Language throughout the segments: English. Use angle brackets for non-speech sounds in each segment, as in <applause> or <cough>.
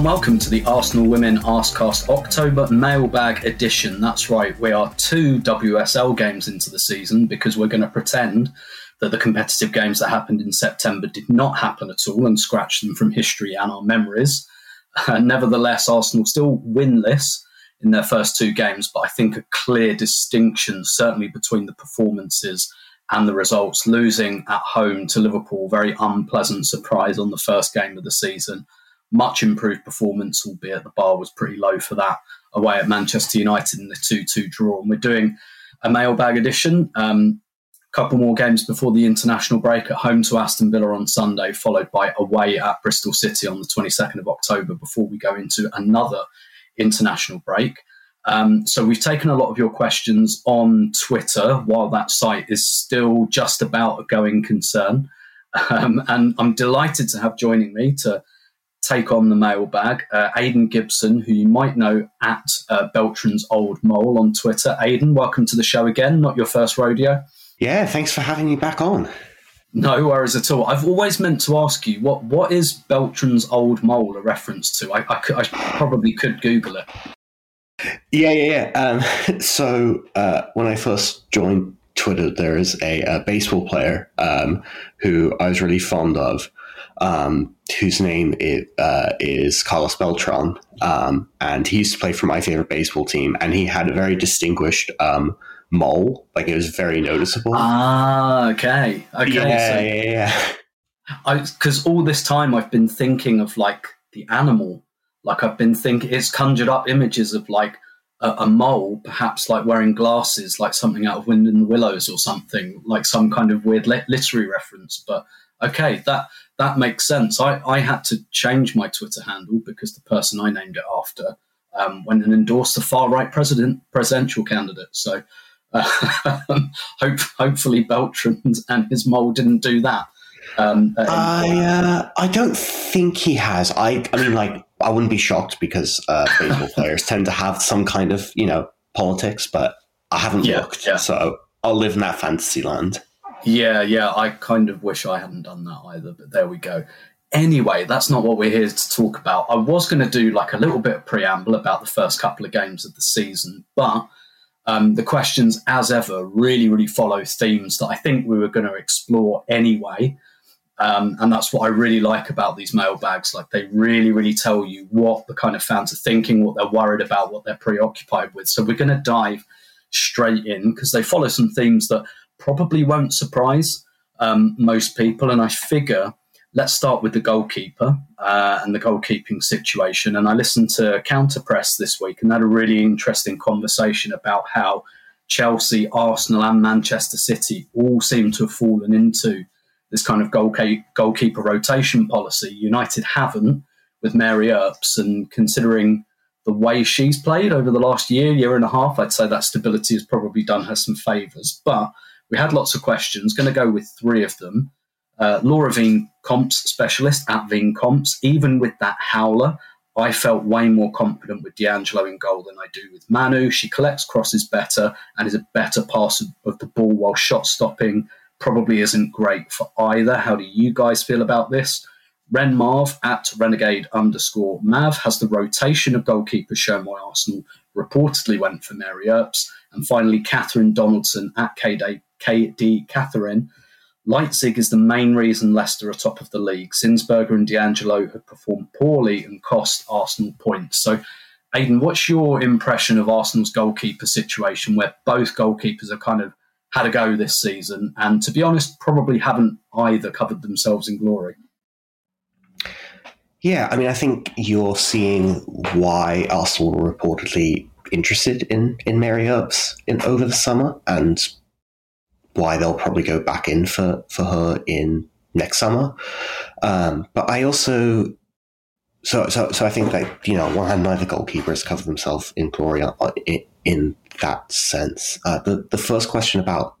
and welcome to the Arsenal Women Arsecast October Mailbag Edition. That's right, we are two WSL games into the season because we're going to pretend that the competitive games that happened in September did not happen at all and scratch them from history and our memories. Uh, nevertheless, Arsenal still winless in their first two games, but I think a clear distinction, certainly between the performances and the results. Losing at home to Liverpool, very unpleasant surprise on the first game of the season much improved performance, albeit the bar was pretty low for that away at Manchester United in the 2 2 draw. And we're doing a mailbag edition. Um, a couple more games before the international break at home to Aston Villa on Sunday, followed by away at Bristol City on the 22nd of October before we go into another international break. Um, so we've taken a lot of your questions on Twitter while that site is still just about a going concern. <laughs> Um, and I'm delighted to have joining me to take on the mailbag. Uh, Aidan Gibson, who you might know at uh, Beltran's Old Mole on Twitter. Aidan, welcome to the show again. Not your first rodeo. Yeah, thanks for having me back on. No worries at all. I've always meant to ask you what what is Beltran's Old Mole a reference to? I, I, could, I probably could Google it. Yeah, yeah, yeah. Um, <laughs> so uh, when I first joined Twitter, there is a, a baseball player um, who I was really fond of um, whose name is, uh, is Carlos Beltran, um, and he used to play for my favorite baseball team, and he had a very distinguished um, mole, like it was very noticeable. Ah, okay, okay, yeah, so yeah, yeah. Because all this time I've been thinking of like the animal, like I've been thinking it's conjured up images of like a, a mole, perhaps like wearing glasses, like something out of Wind in the Willows or something, like some kind of weird literary reference, but okay, that that makes sense. I, I had to change my Twitter handle because the person I named it after um, went and endorsed a far right president presidential candidate. So uh, <laughs> hope, hopefully Beltran <laughs> and his mole didn't do that. Um, I uh, I don't think he has. I I mean, like I wouldn't be shocked because uh, baseball <laughs> players tend to have some kind of you know politics, but I haven't yeah, looked, yeah. so I'll live in that fantasy land. Yeah, yeah. I kind of wish I hadn't done that either, but there we go. Anyway, that's not what we're here to talk about. I was going to do like a little bit of preamble about the first couple of games of the season, but um, the questions, as ever, really, really follow themes that I think we were going to explore anyway. Um, and that's what I really like about these mailbags. Like they really, really tell you what the kind of fans are thinking, what they're worried about, what they're preoccupied with. So we're going to dive straight in because they follow some themes that probably won't surprise um, most people. And I figure let's start with the goalkeeper uh, and the goalkeeping situation. And I listened to Counter Press this week and had a really interesting conversation about how Chelsea, Arsenal, and Manchester City all seem to have fallen into this kind of goalkeeper rotation policy. United haven't with Mary Earps, and considering the way she's played over the last year, year and a half, I'd say that stability has probably done her some favours. But we had lots of questions. Going to go with three of them. Uh, Laura Veen comps specialist at Veen comps. Even with that howler, I felt way more confident with D'Angelo in goal than I do with Manu. She collects crosses better and is a better passer of the ball while shot stopping probably isn't great for either. How do you guys feel about this? Ren Marv at renegade underscore Mav has the rotation of goalkeepers shown why Arsenal reportedly went for Mary Earps. And finally, Catherine Donaldson at KD, KD Catherine. Leitzig is the main reason Leicester are top of the league. Zinsberger and D'Angelo have performed poorly and cost Arsenal points. So, Aidan, what's your impression of Arsenal's goalkeeper situation where both goalkeepers have kind of had a go this season and, to be honest, probably haven't either covered themselves in glory? Yeah, I mean, I think you're seeing why Arsenal were reportedly interested in in Mary in over the summer, and why they'll probably go back in for for her in next summer. Um, but I also so, so, so I think that you know, on one hand, neither goalkeeper has covered themselves in glory in, in that sense. Uh, the the first question about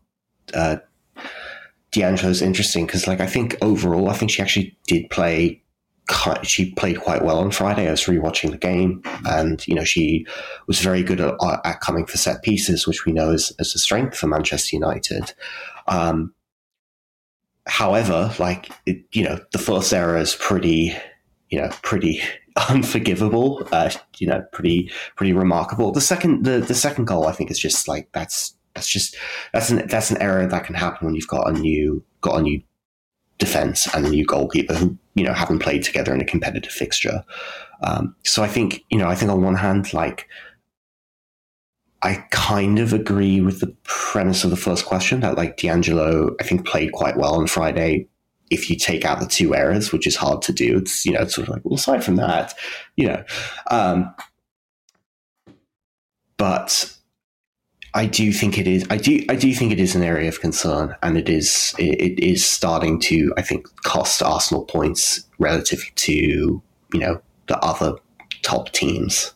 uh, D'Angelo is interesting because, like, I think overall, I think she actually did play. She played quite well on Friday. I was rewatching the game, and you know she was very good at, at coming for set pieces, which we know is, is a strength for Manchester United. Um, however, like it, you know, the first error is pretty, you know, pretty <laughs> unforgivable. Uh, you know, pretty pretty remarkable. The second the, the second goal, I think, is just like that's that's just that's an that's an error that can happen when you've got a new got a new defense and a new goalkeeper who you know haven't played together in a competitive fixture. Um, so I think you know I think on one hand like I kind of agree with the premise of the first question that like D'Angelo I think played quite well on Friday. If you take out the two errors, which is hard to do, it's you know it's sort of like well aside from that, you know, um, but I do think it is. I do. I do think it is an area of concern, and it is. It, it is starting to. I think cost Arsenal points relative to you know the other top teams.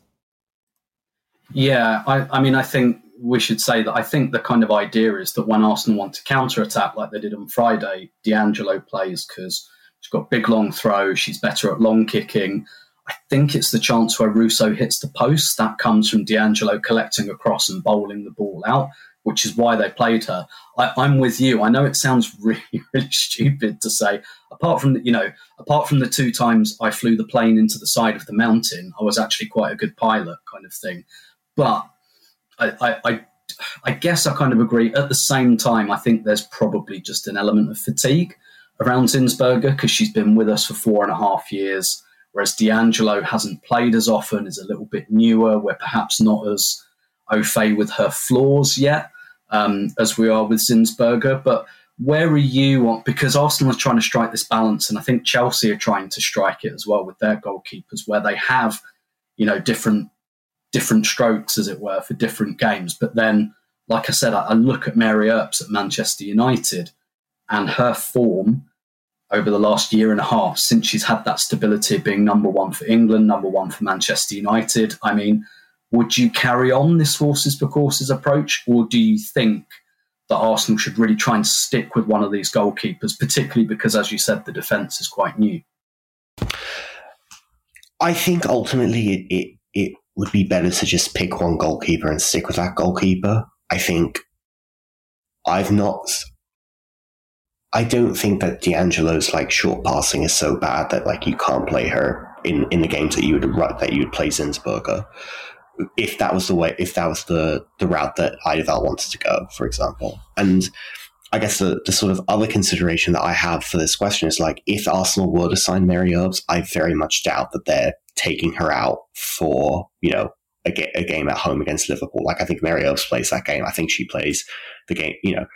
Yeah, I, I mean, I think we should say that I think the kind of idea is that when Arsenal want to counter attack like they did on Friday, D'Angelo plays because she's got big long throw. She's better at long kicking. I think it's the chance where Russo hits the post. That comes from D'Angelo collecting across and bowling the ball out, which is why they played her. I, am with you. I know it sounds <laughs> really, really stupid to say. Apart from the, you know, apart from the two times I flew the plane into the side of the mountain, I was actually quite a good pilot, kind of thing. But I, I, I, I guess I kind of agree. At the same time, I think there's probably just an element of fatigue around Zinsberger because she's been with us for four and a half years Whereas D'Angelo hasn't played as often, is a little bit newer. We're perhaps not as au fait with her flaws yet um, as we are with Zinsberger. But where are you on? Because Arsenal are trying to strike this balance, and I think Chelsea are trying to strike it as well with their goalkeepers, where they have, you know, different different strokes, as it were, for different games. But then, like I said, I, I look at Mary Earps at Manchester United, and her form over the last year and a half since she's had that stability of being number one for England, number one for Manchester United. I mean, would you carry on this horses for courses approach, or do you think that Arsenal should really try and stick with one of these goalkeepers, particularly because, as you said, the defence is quite new? I think ultimately it, it, it would be better to just pick one goalkeeper and stick with that goalkeeper. I think I've not I don't think that D'Angelo's like short passing is so bad that like you can't play her in, in the games that you would that you would play Zinsberger. If that was the way, if that was the the route that Eidevall wanted to go, for example, and I guess the, the sort of other consideration that I have for this question is like if Arsenal were to sign Mary Earps, I very much doubt that they're taking her out for you know a, a game at home against Liverpool. Like I think Mary Earps plays that game. I think she plays the game. You know,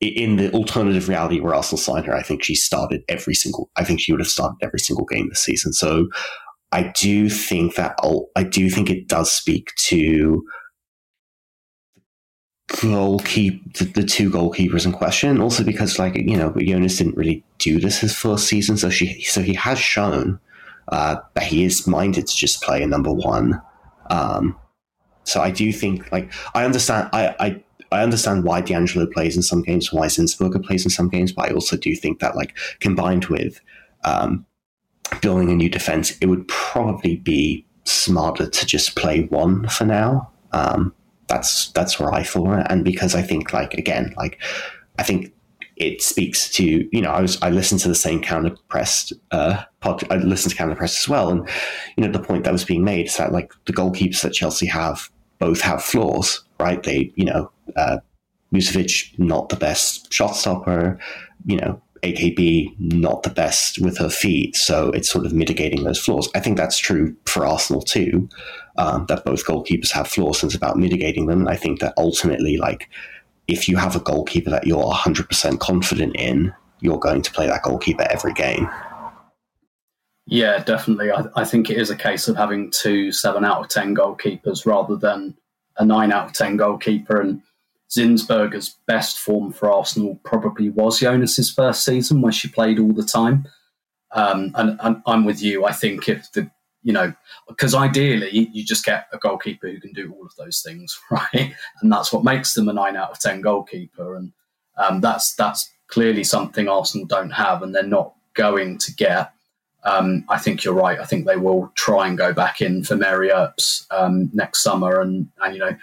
in the alternative reality where Arsenal signed her, I think she started every single. I think she would have started every single game this season. So I do think that I do think it does speak to goalkeep the, the, two goalkeepers in question. Also because like you know Jonas didn't really do this his first season, so she so he has shown uh, that he is minded to just play a number one. Um, so I do think like I understand I I I understand why D'Angelo plays in some games, why Zinsberger plays in some games, but I also do think that like combined with um, building a new defense, it would probably be smarter to just play one for now. Um, that's that's where I fall, and because I think like again, like I think it speaks to you know I was I listened to the same counter press uh, pod, I listened to counter press as well, and you know the point that was being made is that like the goalkeepers that Chelsea have both have flaws, right? They you know uh, not the best shot stopper, you know, AKB, not the best with her feet. So it's sort of mitigating those flaws. I think that's true for Arsenal too, um, that both goalkeepers have flaws and it's about mitigating them. I think that ultimately, like, if you have a goalkeeper that you're 100% confident in, you're going to play that goalkeeper every game. Yeah, definitely. I, I think it is a case of having two seven out of 10 goalkeepers rather than a nine out of 10 goalkeeper. And Zinsberger's best form for Arsenal probably was Jonas's first season, where she played all the time. Um, and, and, I'm with you. I think if the you know, because ideally you just get a goalkeeper who can do all of those things, <laughs> right? And that's what makes them a nine out of ten goalkeeper, and um, that's that's clearly something Arsenal don't have, and they're not going to get. Um, I think you're right. I think they will try and go back in for Mary Earps um, next summer, and and you know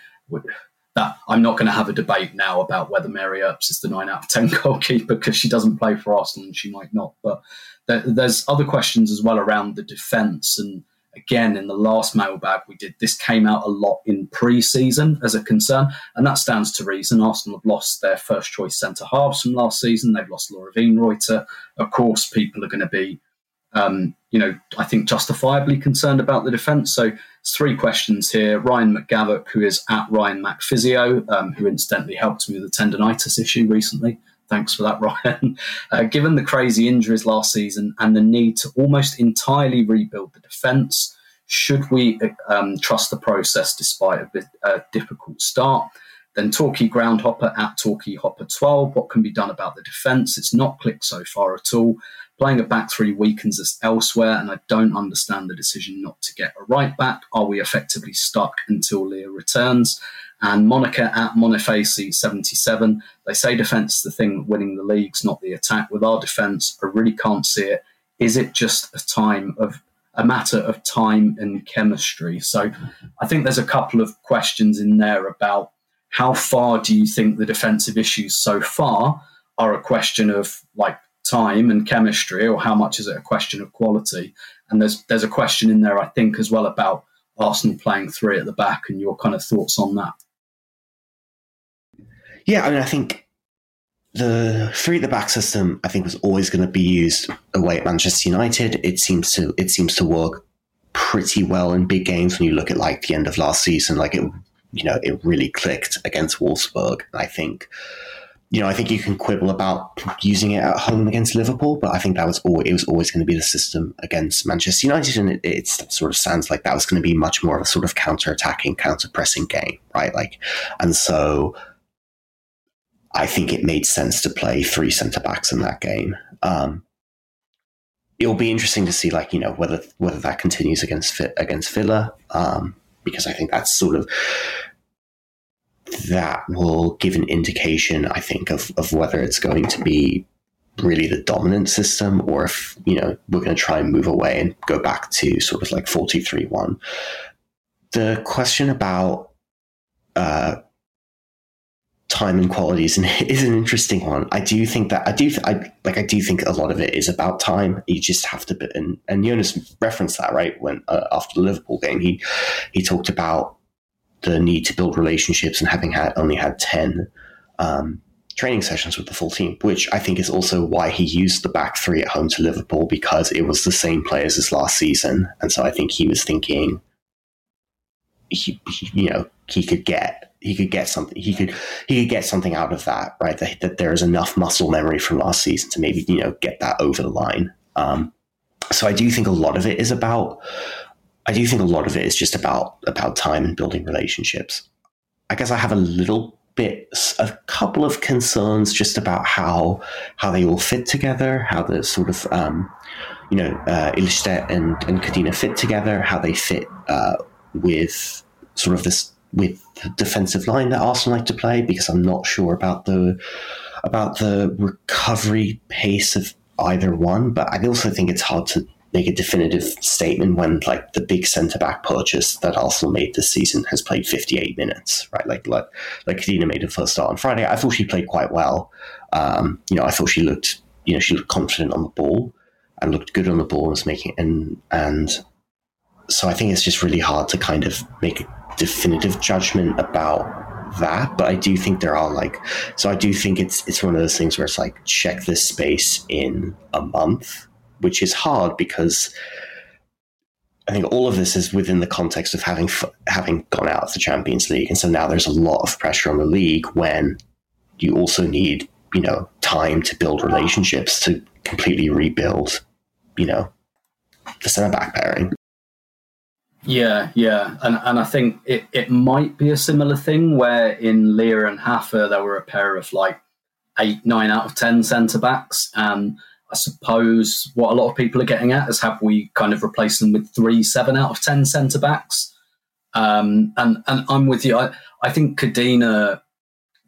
that I'm not going to have a debate now about whether Mary Earps is the nine out of ten <laughs> goalkeeper because she doesn't play for Arsenal and she might not. But there, there's other questions as well around the defence. And again, in the last mailbag we did, this came out a lot in pre-season as a concern, and that stands to reason. Arsenal have lost their first choice centre halves from last season. They've lost Laura Wienroither. Of course, people are going to be um, you know, I think justifiably concerned about the defence. So three questions here. Ryan McGavock, who is at Ryan McPhysio, um, who incidentally helped me with the tendonitis issue recently. Thanks for that, <laughs> Ryan. Uh, given the crazy injuries last season and the need to almost entirely rebuild the defence, should we um, trust the process despite a, bit, a difficult start? Then Torquay Groundhopper at Torquay Hopper 12. What can be done about the defence? It's not clicked so far at all. Playing a back three weakens us elsewhere, and I don't understand the decision not to get a right back. Are we effectively stuck until Leah returns? And Monica at Moniface 77, they say defence is the thing winning the leagues, not the attack. With our defence, I really can't see it. Is it just a time of a matter of time and chemistry? So I think there's a couple of questions in there about how far do you think the defensive issues so far are a question of like time and chemistry, or how much is it a question of quality? And there's there's a question in there, I think, as well about Arsenal playing three at the back and your kind of thoughts on that. Yeah, I mean, I think the three at the back system, I think, was always going to be used away at Manchester United. It seems to it seems to work pretty well in big games when you look at like the end of last season. Like it, you know, it really clicked against Wolfsburg. I think you know, I think you can quibble about using it at home against Liverpool, but I think that was all, it was always going to be the system against Manchester United, and it, it sort of sounds like that was going to be much more of a sort of counter-attacking, counter-pressing game, right? Like, and so I think it made sense to play three centre backs in that game. Um, it'll be interesting to see, like, you know, whether whether that continues against against Villa, um, because I think that's sort of that will give an indication, I think, of, of whether it's going to be really the dominant system or if, you know, we're going to try and move away and go back to sort of like 43 1. The question about uh, time and quality is an, <laughs> is an interesting one. I do think that I do I like I do think a lot of it is about time. You just have to and and Jonas referenced that right when uh, after the Liverpool game he he talked about the need to build relationships and having had only had 10 um, training sessions with the full team, which I think is also why he used the back three at home to Liverpool because it was the same players as last season. And so I think he was thinking, he, he, you know, he could get he could get something he could he could get something out of that right that, that there is enough muscle memory from last season to maybe you know get that over the line um, so i do think a lot of it is about I do think a lot of it is just about about time and building relationships. I guess I have a little bit, a couple of concerns just about how how they all fit together, how the sort of um, you know uh, Ilestedt and and Codina fit together, how they fit uh, with sort of this with the defensive line that Arsenal like to play, because I'm not sure about the about the recovery pace of either one. But I also think it's hard to make a definitive statement when like the big centre back purchase that Arsenal made this season has played 58 minutes, right? Like like like Codina made her first start on Friday. I thought she played quite well. Um, you know, I thought she looked you know she looked confident on the ball and looked good on the ball and was making and and so I think it's just really hard to kind of make a definitive judgment about that but i do think there are like so i do think it's it's one of those things where it's like check this space in a month which is hard because I think all of this is within the context of having having gone out of the Champions League, and so now there's a lot of pressure on the league when you also need you know time to build relationships to completely rebuild you know the centre back pairing. Yeah, yeah, and and I think it, it might be a similar thing where in Leah and Hafer there were a pair of like eight, nine out of ten centre backs, and I suppose what a lot of people are getting at is have we kind of replaced them with three, seven out of 10 centre backs? Um, and, and I'm with you. I, I think Codina,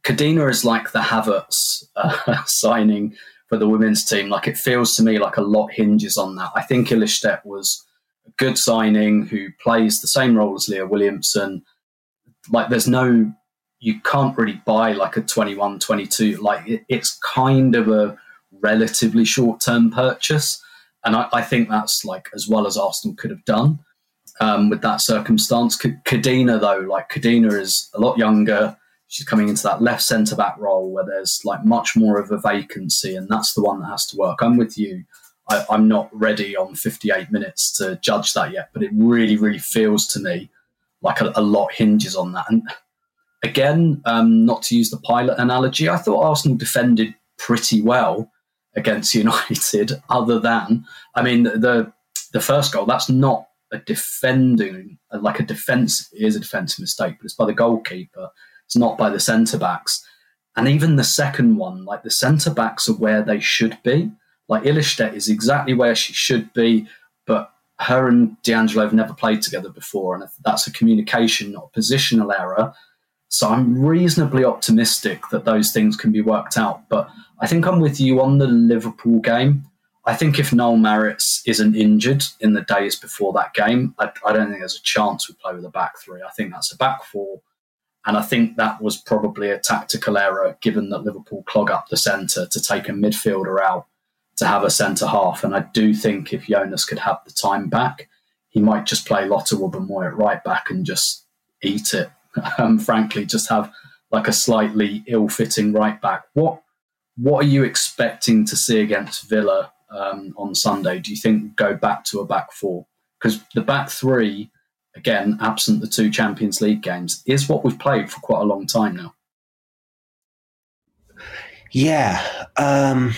Codina is like the Havertz uh, <laughs> signing for the women's team. Like it feels to me like a lot hinges on that. I think Ilestedt was a good signing who plays the same role as Leah Williamson. Like there's no, you can't really buy like a 21, 22. Like it, it's kind of a relatively short term purchase. And I, I, think that's like as well as Arsenal could have done um, with that circumstance. Codina, though, like Codina is a lot younger she's coming into that left centre back role where there's like much more of a vacancy, and that's the one that has to work. I'm with you. I, am not ready on 58 minutes to judge that yet, but it really, really feels to me like a, a lot hinges on that. And again, um, not to use the pilot analogy, I thought Arsenal defended pretty well against <laughs> United. Other than, I mean, the the first goal that's not a defending like a defense is a defensive mistake, but it's by the goalkeeper. It's not by the centre backs. And even the second one, like the centre backs are where they should be. Like Ilestedt is exactly where she should be, but her and D'Angelo have never played together before, and that's a communication, not a positional error. So I'm reasonably optimistic that those things can be worked out. But I think I'm with you on the Liverpool game. I think if Noëlle Maritz isn't injured in the days before that game, I, I don't think there's a chance we play with a back three. I think that's a back four and I think that was probably a tactical error, given that Liverpool clog up the centre to take a midfielder out to have a centre half. And I do think if Jonas could have the time back, he might just play Lotta Wubben-Moy at right back and just eat it. <laughs> Um, frankly, just have like a slightly ill-fitting right back. What what are you expecting to see against Villa um, on Sunday? Do you think go back to a back four? Because the back three again, absent the two Champions League games, is what we've played for quite a long time now. Yeah. Um,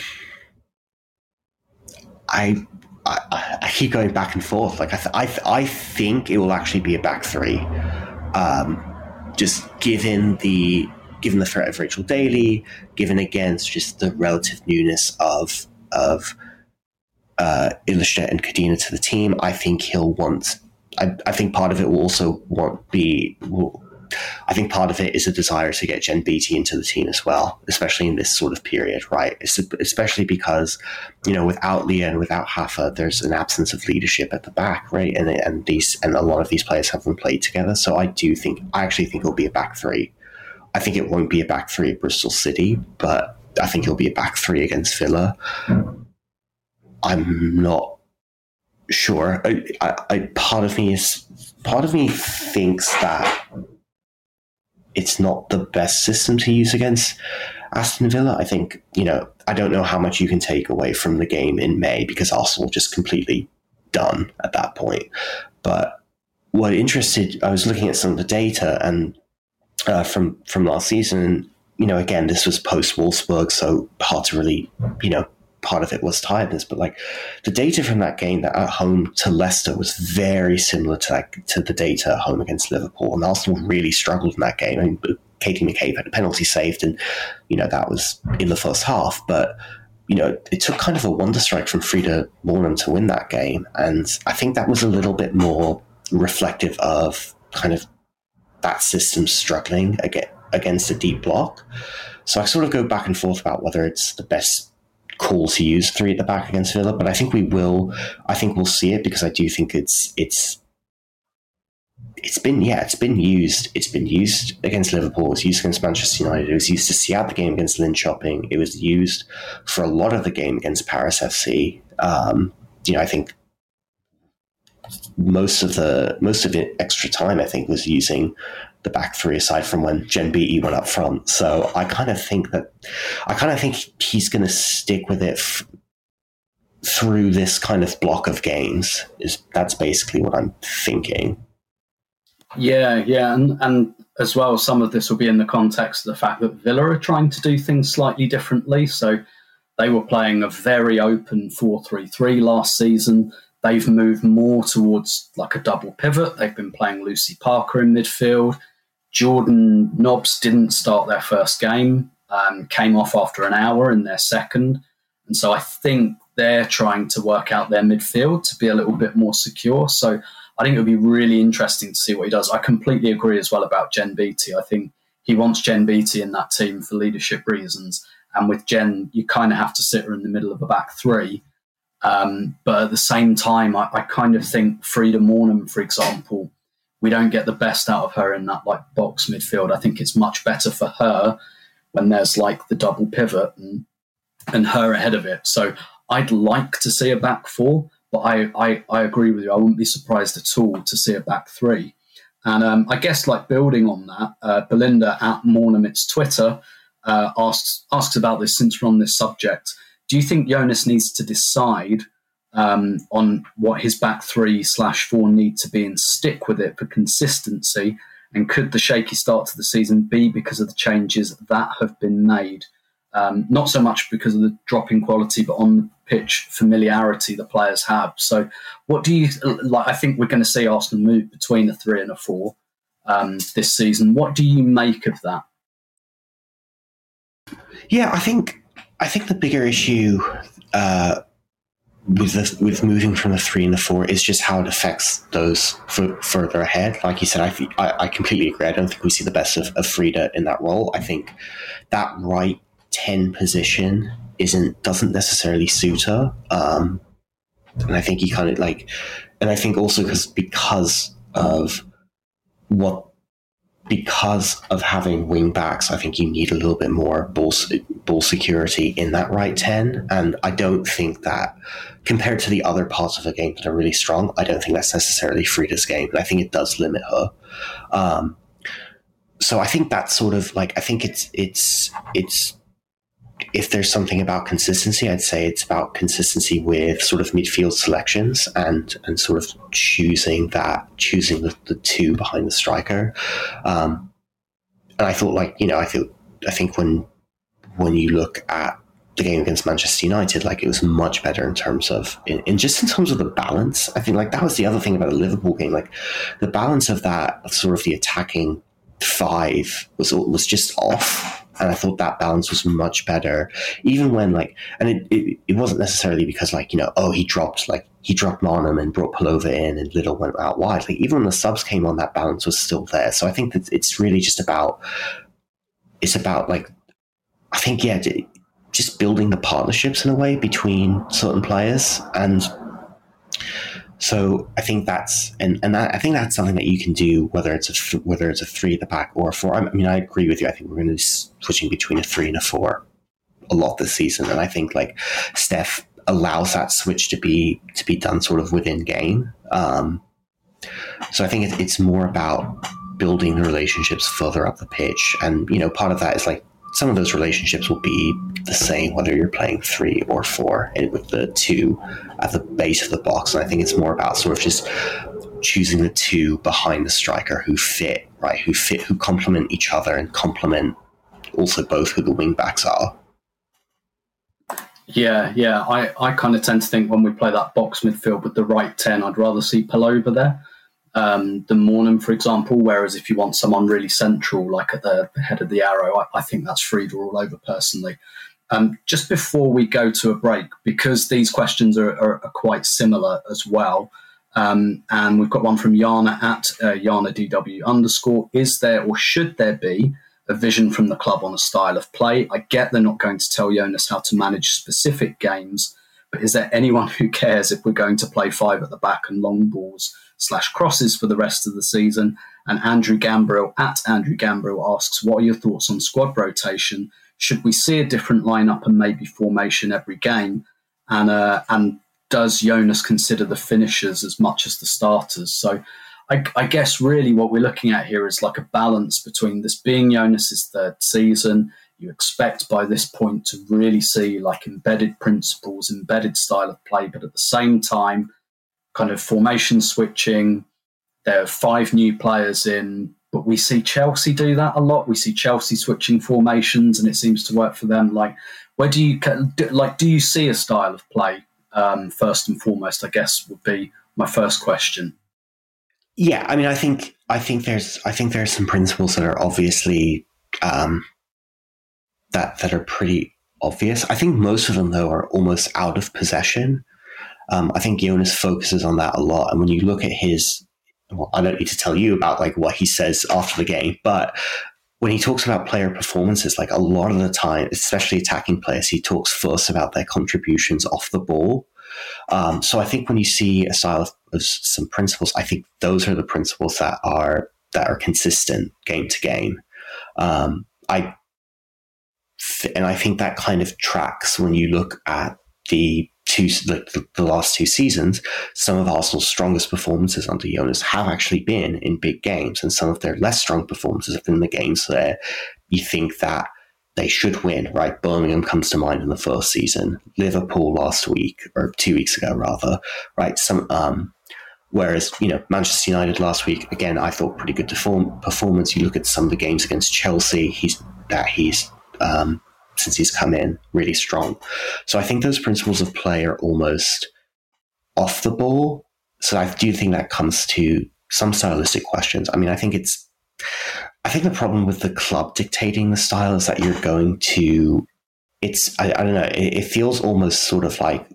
I, I, I keep going back and forth. Like I, th- I, th- I think it will actually be a back three. Um, just given the given the threat of Rachel Daly, given against just the relative newness of of uh, and Codina to the team, I think he'll want I, I think part of it will also want be will, I think part of it is a desire to get Jen Beattie into the team as well, especially in this sort of period, right? especially because, you know, without Leah and without Hafa, there's an absence of leadership at the back, right? And and these and a lot of these players haven't played together. So I do think I actually think it'll be a back three. I think it won't be a back three at Bristol City, but I think it'll be a back three against Villa. I'm not sure. I, I, I, part of me is part of me thinks that it's not the best system to use against Aston Villa. I think you know I don't know how much you can take away from the game in May because Arsenal just completely done at that point. But what interested, I was looking at some of the data and uh, from from last season. You know, again, this was post Wolfsburg, so hard to really, you know, part of it was tiredness, but like the data from that game that at home to Leicester was very similar to like, to the data at home against Liverpool, and Arsenal really struggled in that game. I mean, Katie McCabe had a penalty saved, and you know that was in the first half, but. You know, it took kind of a wonder strike from Frida Maanum to win that game. And I think that was a little bit more reflective of kind of that system struggling against a deep block. So I sort of go back and forth about whether it's the best call to use three at the back against Villa, but I think we will. I think we'll see it because I do think it's it's it's been yeah it's been used it's been used against Liverpool it was used against Manchester United it was used to see out the game against Linköping it was used for a lot of the game against Paris FC um, you know I think most of the most of it extra time I think was using the back three aside from when Jen Beattie went up front. So I kind of think that I kind of think he's going to stick with it f- through this kind of block of games. Is that's basically what I'm thinking. Yeah, yeah, and and as well, some of this will be in the context of the fact that Villa are trying to do things slightly differently. So they were playing a very open four-three-three last season. They've moved more towards like a double pivot. They've been playing Lucy Parker in midfield. Jordan Nobbs didn't start their first game, um, came off after an hour in their second. And so I think they're trying to work out their midfield to be a little bit more secure. So I think it would be really interesting to see what he does. I completely agree as well about Jen Beattie. I think he wants Jen Beattie in that team for leadership reasons. And with Jen, you kind of have to sit her in the middle of a back three. Um, but at the same time, I, I kind of think Frida Maanum, for example, we don't get the best out of her in that like box midfield. I think it's much better for her when there's like the double pivot and and her ahead of it. So I'd like to see a back four, but I, I, I agree with you. I wouldn't be surprised at all to see a back three. And um, I guess like building on that, uh, Belinda at Mornamit's Twitter uh, asks asks about this since we're on this subject. Do you think Jonas needs to decide um, on what his back three slash four need to be and stick with it for consistency? And could the shaky start to the season be because of the changes that have been made? Um, not so much because of the drop in quality, but on the pitch familiarity the players have. So, what do you like? I think we're going to see Arsenal move between a three and a four um, this season. What do you make of that? Yeah, I think I think the bigger issue uh, with with moving from the three and the four is just how it affects those f- further ahead. Like you said, I, I, I completely agree. I don't think we see the best of, of Frida in that role. I think that right ten position isn't doesn't necessarily suit her. Um, and I think he kind of like, and I think also because because of what because of having wing backs, I think you need a little bit more ball, ball security in that right 10. And I don't think that, compared to the other parts of the game that are really strong, I don't think that's necessarily Frida's game. I think it does limit her. Um, so I think that's sort of like, I think it's, it's, it's, if there's something about consistency, I'd say it's about consistency with sort of midfield selections and and sort of choosing that choosing the, the two behind the striker. Um, and I thought like you know I feel I think when when you look at the game against Manchester United, like it was much better in terms of in, in, just in terms of the balance. I think like that was the other thing about the Liverpool game, like the balance of that sort of the attacking five was was just off and I thought that balance was much better. Even when like, and it, it, it wasn't necessarily because like you know, oh he dropped like he dropped Maanum and brought Pelova in, and Little went out wide. Like even when the subs came on, that balance was still there. So I think that it's really just about it's about like I think yeah, just building the partnerships in a way between certain players and so I think that's and and that, I think that's something that you can do whether it's a th- whether it's a three at the back or a four. I mean, I agree with you. I think we're going to be switching between a three and a four a lot this season, and I think like Steph allows that switch to be to be done sort of within game. Um, so I think it, it's more about building the relationships further up the pitch, and you know, part of that is like some of those relationships will be the same whether you're playing three or four and with the two at the base of the box. And I think it's more about sort of just choosing the two behind the striker who fit, right? Who fit, who complement each other and complement also both who the wing backs are. Yeah, yeah. I, I kind of tend to think when we play that box midfield with the right 10, I'd rather see Pelova there um, than Maanum, for example. Whereas if you want someone really central, like at the, head of the arrow, I, I, think that's Frida all over personally. Um, just before we go to a break, because these questions are, are, are quite similar as well, um, and we've got one from Yana at uh, Yana DW underscore. Is there or should there be a vision from the club on a style of play? I get they're not going to tell Jonas how to manage specific games, but is there anyone <laughs> who cares if we're going to play five at the back and long balls slash crosses for the rest of the season? And Andrew Gambrill at Andrew Gambrill asks, what are your thoughts on squad rotation? Should we see a different lineup and maybe formation every game? And uh, and does Jonas consider the finishers as much as the starters? So I, I, guess really what we're looking at here is like a balance between this being Jonas's third season, you expect by this point to really see like embedded principles, embedded style of play, but at the same time, kind of formation switching. There are five new players in, but we see Chelsea do that a lot. We see Chelsea switching formations, and it seems to work for them. Like, where do you like? Do you see a style of play um, first and foremost? I guess would be my first question. Yeah, I mean, I think I think there's I think there's some principles that are obviously um, that that are pretty obvious. I think most of them, though, are almost out of possession. Um, I think Jonas focuses on that a lot. And when you look at his, well, I don't need to tell you about like what he says after the game, but when he talks about player performances, like a lot of the time, especially attacking players, he talks first about their contributions off the ball. Um, so I think when you see a style of, of, some principles, I think those are the principles that are that are consistent game to game. Um, I and I think that kind of tracks when you look at the two the, the, last two seasons. Some of Arsenal's strongest performances under Jonas have actually been in big games, and some of their less strong performances have been in the games where you think that they should win. Right, Birmingham comes to mind in the first season, Liverpool last week or two weeks ago rather. Right, some um, Whereas, you know, Manchester United last week, again, I thought pretty good deform- performance. You look at some of the games against Chelsea, he's that he's um, since he's come in really strong. So I think those principles of play are almost off the ball. So I do think that comes to some stylistic questions. I mean, I think it's, I think the problem with the club dictating the style is that you're going to, it's, I, I don't know, it, it feels almost sort of like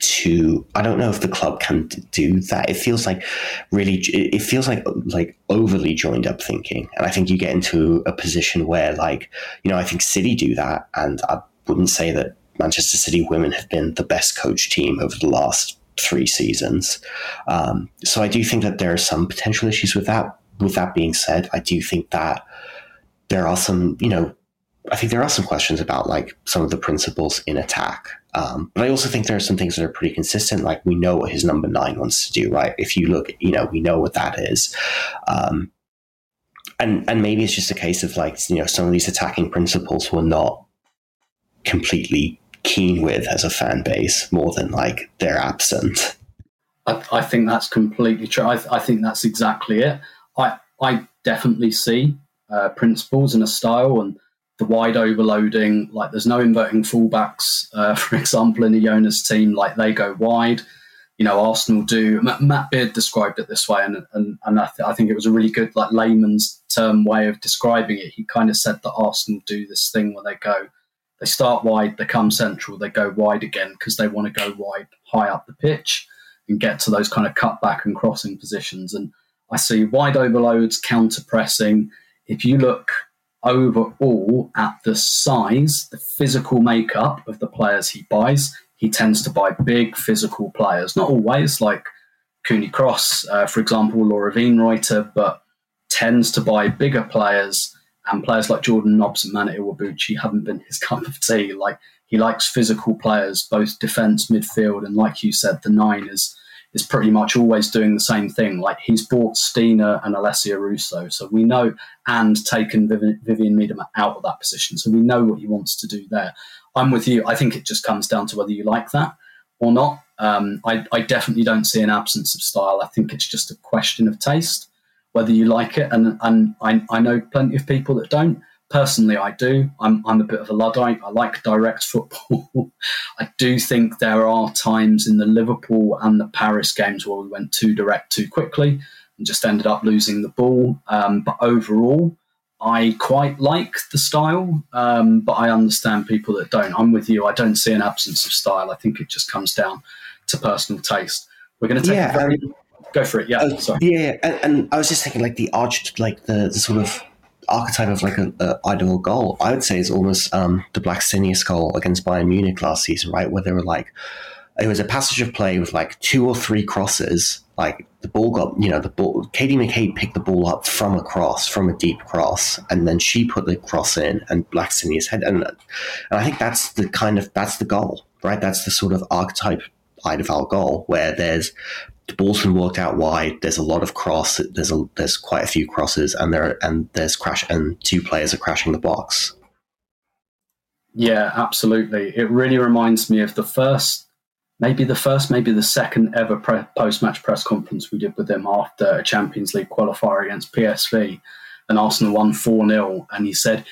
to I don't know if the club can do that. It feels like really it feels like like overly joined up thinking, and I think you get into a position where like you know I think City do that, and I wouldn't say that Manchester City women have been the best coach team over the last three seasons. Um, so I do think that there are some potential issues with that. With that being said, I do think that there are some you know I think there are some questions about like some of the principles in attack. Um, but I also think there are some things that are pretty consistent. Like we know what his number nine wants to do, right? If you look, you know, we know what that is. Um, and and maybe it's just a case of like you know some of these attacking principles we're not completely keen with as a fan base more than like they're absent. I, I think that's completely true. I, I, think that's exactly it. I I definitely see uh, principles and a style and the wide overloading. Like there's no inverting fullbacks, uh, <laughs> for example, in the Jonas team. Like they go wide. You know, Arsenal do. Matt Beard described it this way, and and, and I, th- I think it was a really good like layman's term way of describing it. He kind of said that Arsenal do this thing where they go, they start wide, they come central, they go wide again because they want to go wide, high up the pitch, and get to those kind of cutback and crossing positions. And I see wide overloads, counter pressing. If you look overall at the size, the physical makeup of the players he buys, he tends to buy big physical players. Not always, like Cooney Cross, uh, for example, Laura Wienroither, but tends to buy bigger players. And players like Jordan Nobbs and Mana Iwabuchi haven't been his <laughs> cup of tea. Like he likes physical players, both defence, midfield, and like you said, the nine is is pretty much always doing the same thing. Like he's bought Stina and Alessia Russo, so we know, and taken Vivianne Miedema out of that position, so we know what he wants to do there. I'm with you. I think it just comes down to whether you like that or not. Um, I, I, definitely don't see an absence of style. I think it's just a question of taste, whether you like it. And, and I, I know plenty of people that don't. Personally, I do. I'm, I'm a bit of a Luddite. I like direct football. <laughs> I do think there are times in the Liverpool and the Paris games where we went too direct too quickly and just ended up losing the ball. Um, but overall, I quite like the style, um, but I understand people that don't. I'm with you. I don't see an absence of style. I think it just comes down to personal taste. We're going to take yeah, a very. Um, go for it. Yeah. Uh, sorry. Yeah, and, and, I was just thinking, like the arched, like the, the sort of archetype of like an ideal goal, I would say is almost um, the Blackstenius goal against Bayern Munich last season, right? Where they were like, it was a passage of play with like two or three crosses. Like the ball got, you know, the ball. Katie McCabe picked the ball up from a cross, from a deep cross, and then she put the cross in, and Blackstenius head. And, and I think that's the kind of that's the goal, right? That's the sort of archetype ideal goal where there's the Bolton worked out wide. There's a lot of cross. There's a there's quite a few crosses, and there and there's crash, and two players are crashing the box. Yeah, absolutely. It really reminds me of the first, maybe the first, maybe the second ever pre- post-match press conference we did with him after a Champions League qualifier against PSV, and Arsenal won four 0 and he said,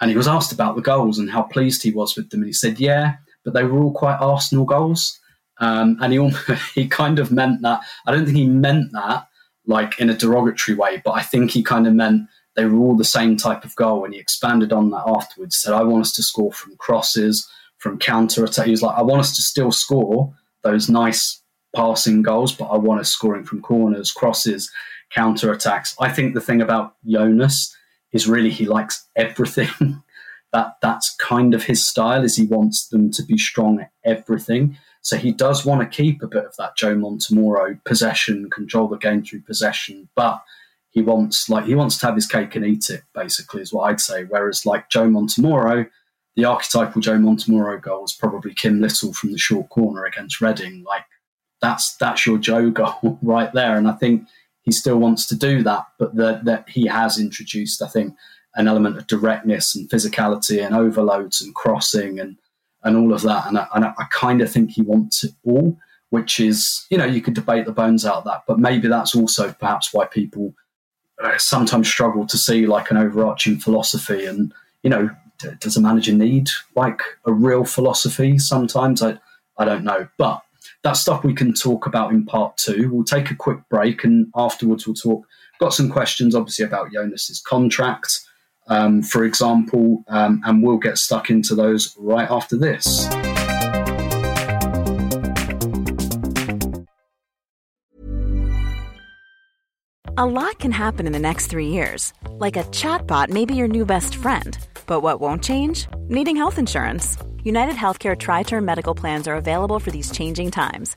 and he was asked about the goals and how pleased he was with them, and he said, yeah, but they were all quite Arsenal goals. Um, and he <laughs> he kind of meant that. I don't think he meant that like in a derogatory way, but I think he kind of meant they were all the same type of goal. And he expanded on that afterwards. Said, "I want us to score from crosses, from counter attack." He was like, "I want us to still score those nice passing goals, but I want us scoring from corners, crosses, counter attacks." I think the thing about Jonas is really he likes everything. <laughs> that that's kind of his style. Is he wants them to be strong at everything. So he does want to keep a bit of that Joe Montemurro possession, control the game through possession, but he wants like he wants to have his cake and eat it. Basically, is what I'd say. Whereas like Joe Montemurro, the archetypal Joe Montemurro goal is probably Kim Little from the short corner against Reading. Like that's that's your Joe <laughs> goal right there. And I think he still wants to do that, but that that he has introduced, I think, an element of directness and physicality and overloads and crossing and and all of that. And I, and I kind of think he wants it all, which is you know you could debate the bones out of that, but maybe that's also perhaps why people uh, sometimes struggle to see like an overarching philosophy. And you know, d- does a manager need like a real philosophy? Sometimes I I don't know, but that's stuff we can talk about in part two. We'll take a quick break, and afterwards we'll talk. Got some questions, obviously, about Jonas's contract, um, for example, um, and we'll get stuck into those right after this. A lot can happen in the next three years. Like a chatbot may be your new best friend. But what won't change? Needing health insurance. United Healthcare Tri Term Medical Plans are available for these changing times.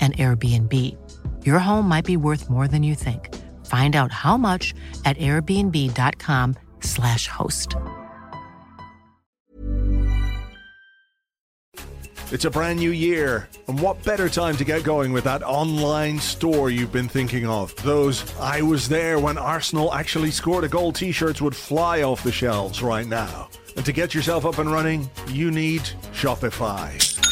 an Airbnb. Your home might be worth more than you think. Find out how much at airbnb.com/slash host. It's a brand new year, and what better time to get going with that online store you've been thinking of? Those I was there when Arsenal actually scored a goal t shirts would fly off the shelves right now. And to get yourself up and running, you need Shopify.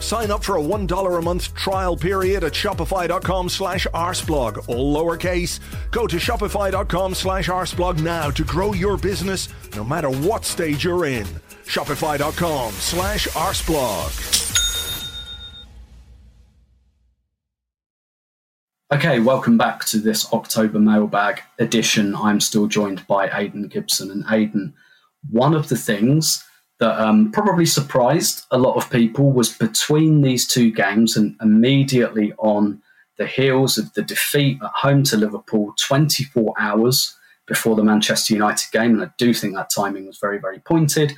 Sign up for a $1 a month trial period at shopify.com slash arseblog, all lowercase. Go to shopify.com slash arseblog now to grow your business no matter what stage you're in. Shopify.com slash arseblog. Okay, welcome back to this October mailbag edition. I'm still joined by Aidan Gibson. And Aidan, one of the things that um, probably surprised a lot of people was between these two games and immediately on the heels of the defeat at home to Liverpool 24 hours before the Manchester United game. And I do think that timing was very, very pointed.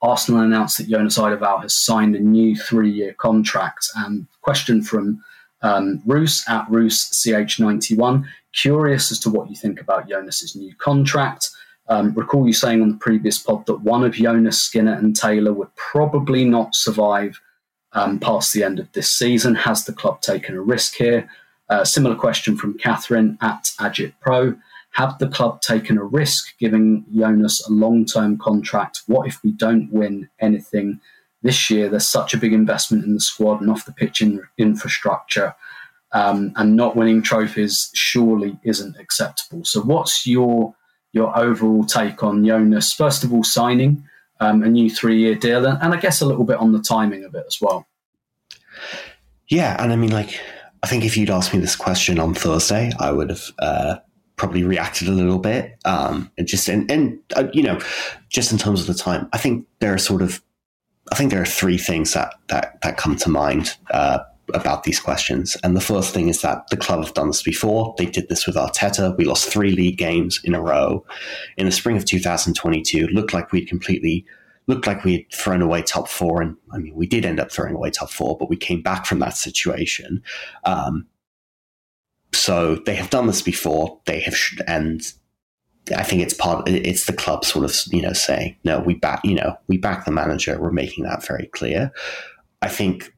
Arsenal announced that Jonas Eidevall has signed a new three year contract. And question from um, Roos at Roos CH91 curious as to what you think about Jonas's new contract. Um, recall you saying on the previous pod that one of Jonas, Skinner, and Taylor would probably not survive um, past the end of this season. Has the club taken a risk here? Uh, similar question from Catherine at Agit Pro. Have the club taken a risk giving Jonas a long term contract? What if we don't win anything this year? There's such a big investment in the squad and off the pitch in infrastructure, um, and not winning trophies surely isn't acceptable. So, what's your your overall take on Jonas, first of all, signing um, a new three year deal, and, and I guess a little bit on the timing of it as well. Yeah, and I mean, like, I think if you'd asked me this question on Thursday, I would have uh, probably reacted a little bit. Um, and just and, and uh, you know, just in terms of the time, I think there are sort of, I think there are three things that that that come to mind uh, about these questions. And the first thing is that the club have done this before. They did this with Arteta. We lost three league games in a row in the spring of 2022. It looked like we'd completely looked like we had thrown away top four, and I mean, we did end up throwing away top four, but we came back from that situation. Um, so they have done this before. They have, and I think it's part. It's the club sort of, you know, saying, "No, we back. You know, we back the manager. We're making that very clear." I think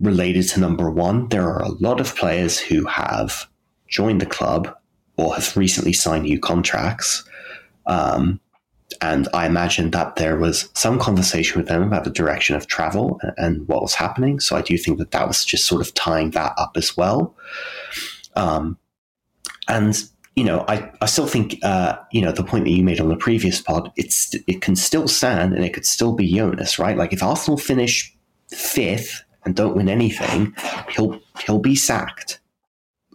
related to number one, there are a lot of players who have joined the club or have recently signed new contracts. Um, and I imagine that there was some conversation with them about the direction of travel and what was happening. So I do think that that was just sort of tying that up as well. Um, and you know, I, I still think uh, you know the point that you made on the previous pod. It's it can still stand and it could still be Jonas, right? Like if Arsenal finish fifth and don't win anything, he'll he'll be sacked.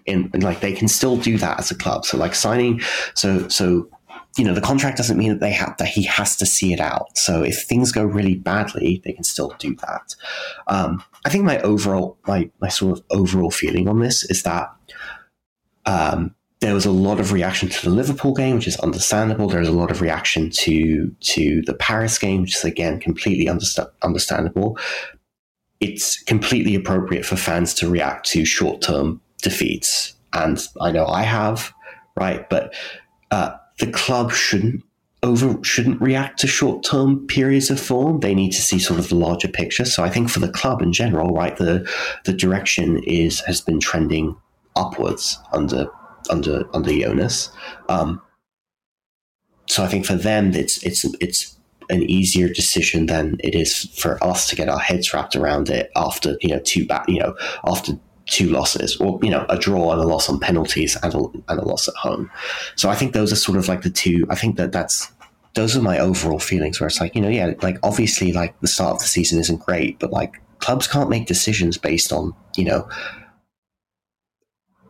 In, like they can still do that as a club. So like signing, so so you know, the contract doesn't mean that they have that he has to see it out. So if things go really badly, they can still do that. Um, I think my overall, my my sort of overall feeling on this is that um, there was a lot of reaction to the Liverpool game, which is understandable. There's a lot of reaction to to the Paris game, which is again completely underst- understandable. It's completely appropriate for fans to react to short term defeats, and I know I have, right? But uh, the club shouldn't over shouldn't react to short term periods of form. They need to see sort of the larger picture. So I think for the club in general, right, the the direction is has been trending upwards under under under Jonas. Um, so I think for them, it's it's it's an easier decision than it is for us to get our heads wrapped around it after you know two back you know after two losses, or you know, a draw and a loss on penalties and a, and a loss at home. So I think those are sort of like the two. I think that that's those are my overall feelings. Where it's like you know, yeah, like obviously, like the start of the season isn't great, but like clubs can't make decisions based on you know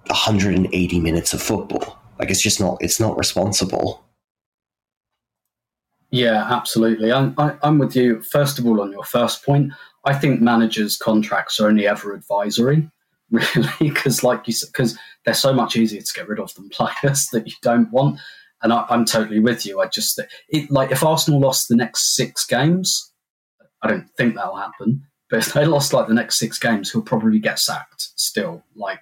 180 minutes of football. Like it's just not it's not responsible. Yeah, absolutely. I'm, I, i am with you. First of all, on your first point, I think managers' contracts are only ever advisory. <laughs> really, because like you said, because they're so much easier to get rid of than <laughs> players that you don't want. And I, am totally with you. I just it, like if Arsenal lost the next six games, I don't think that'll happen. But if they lost like the next six games, he'll probably get sacked. Still, like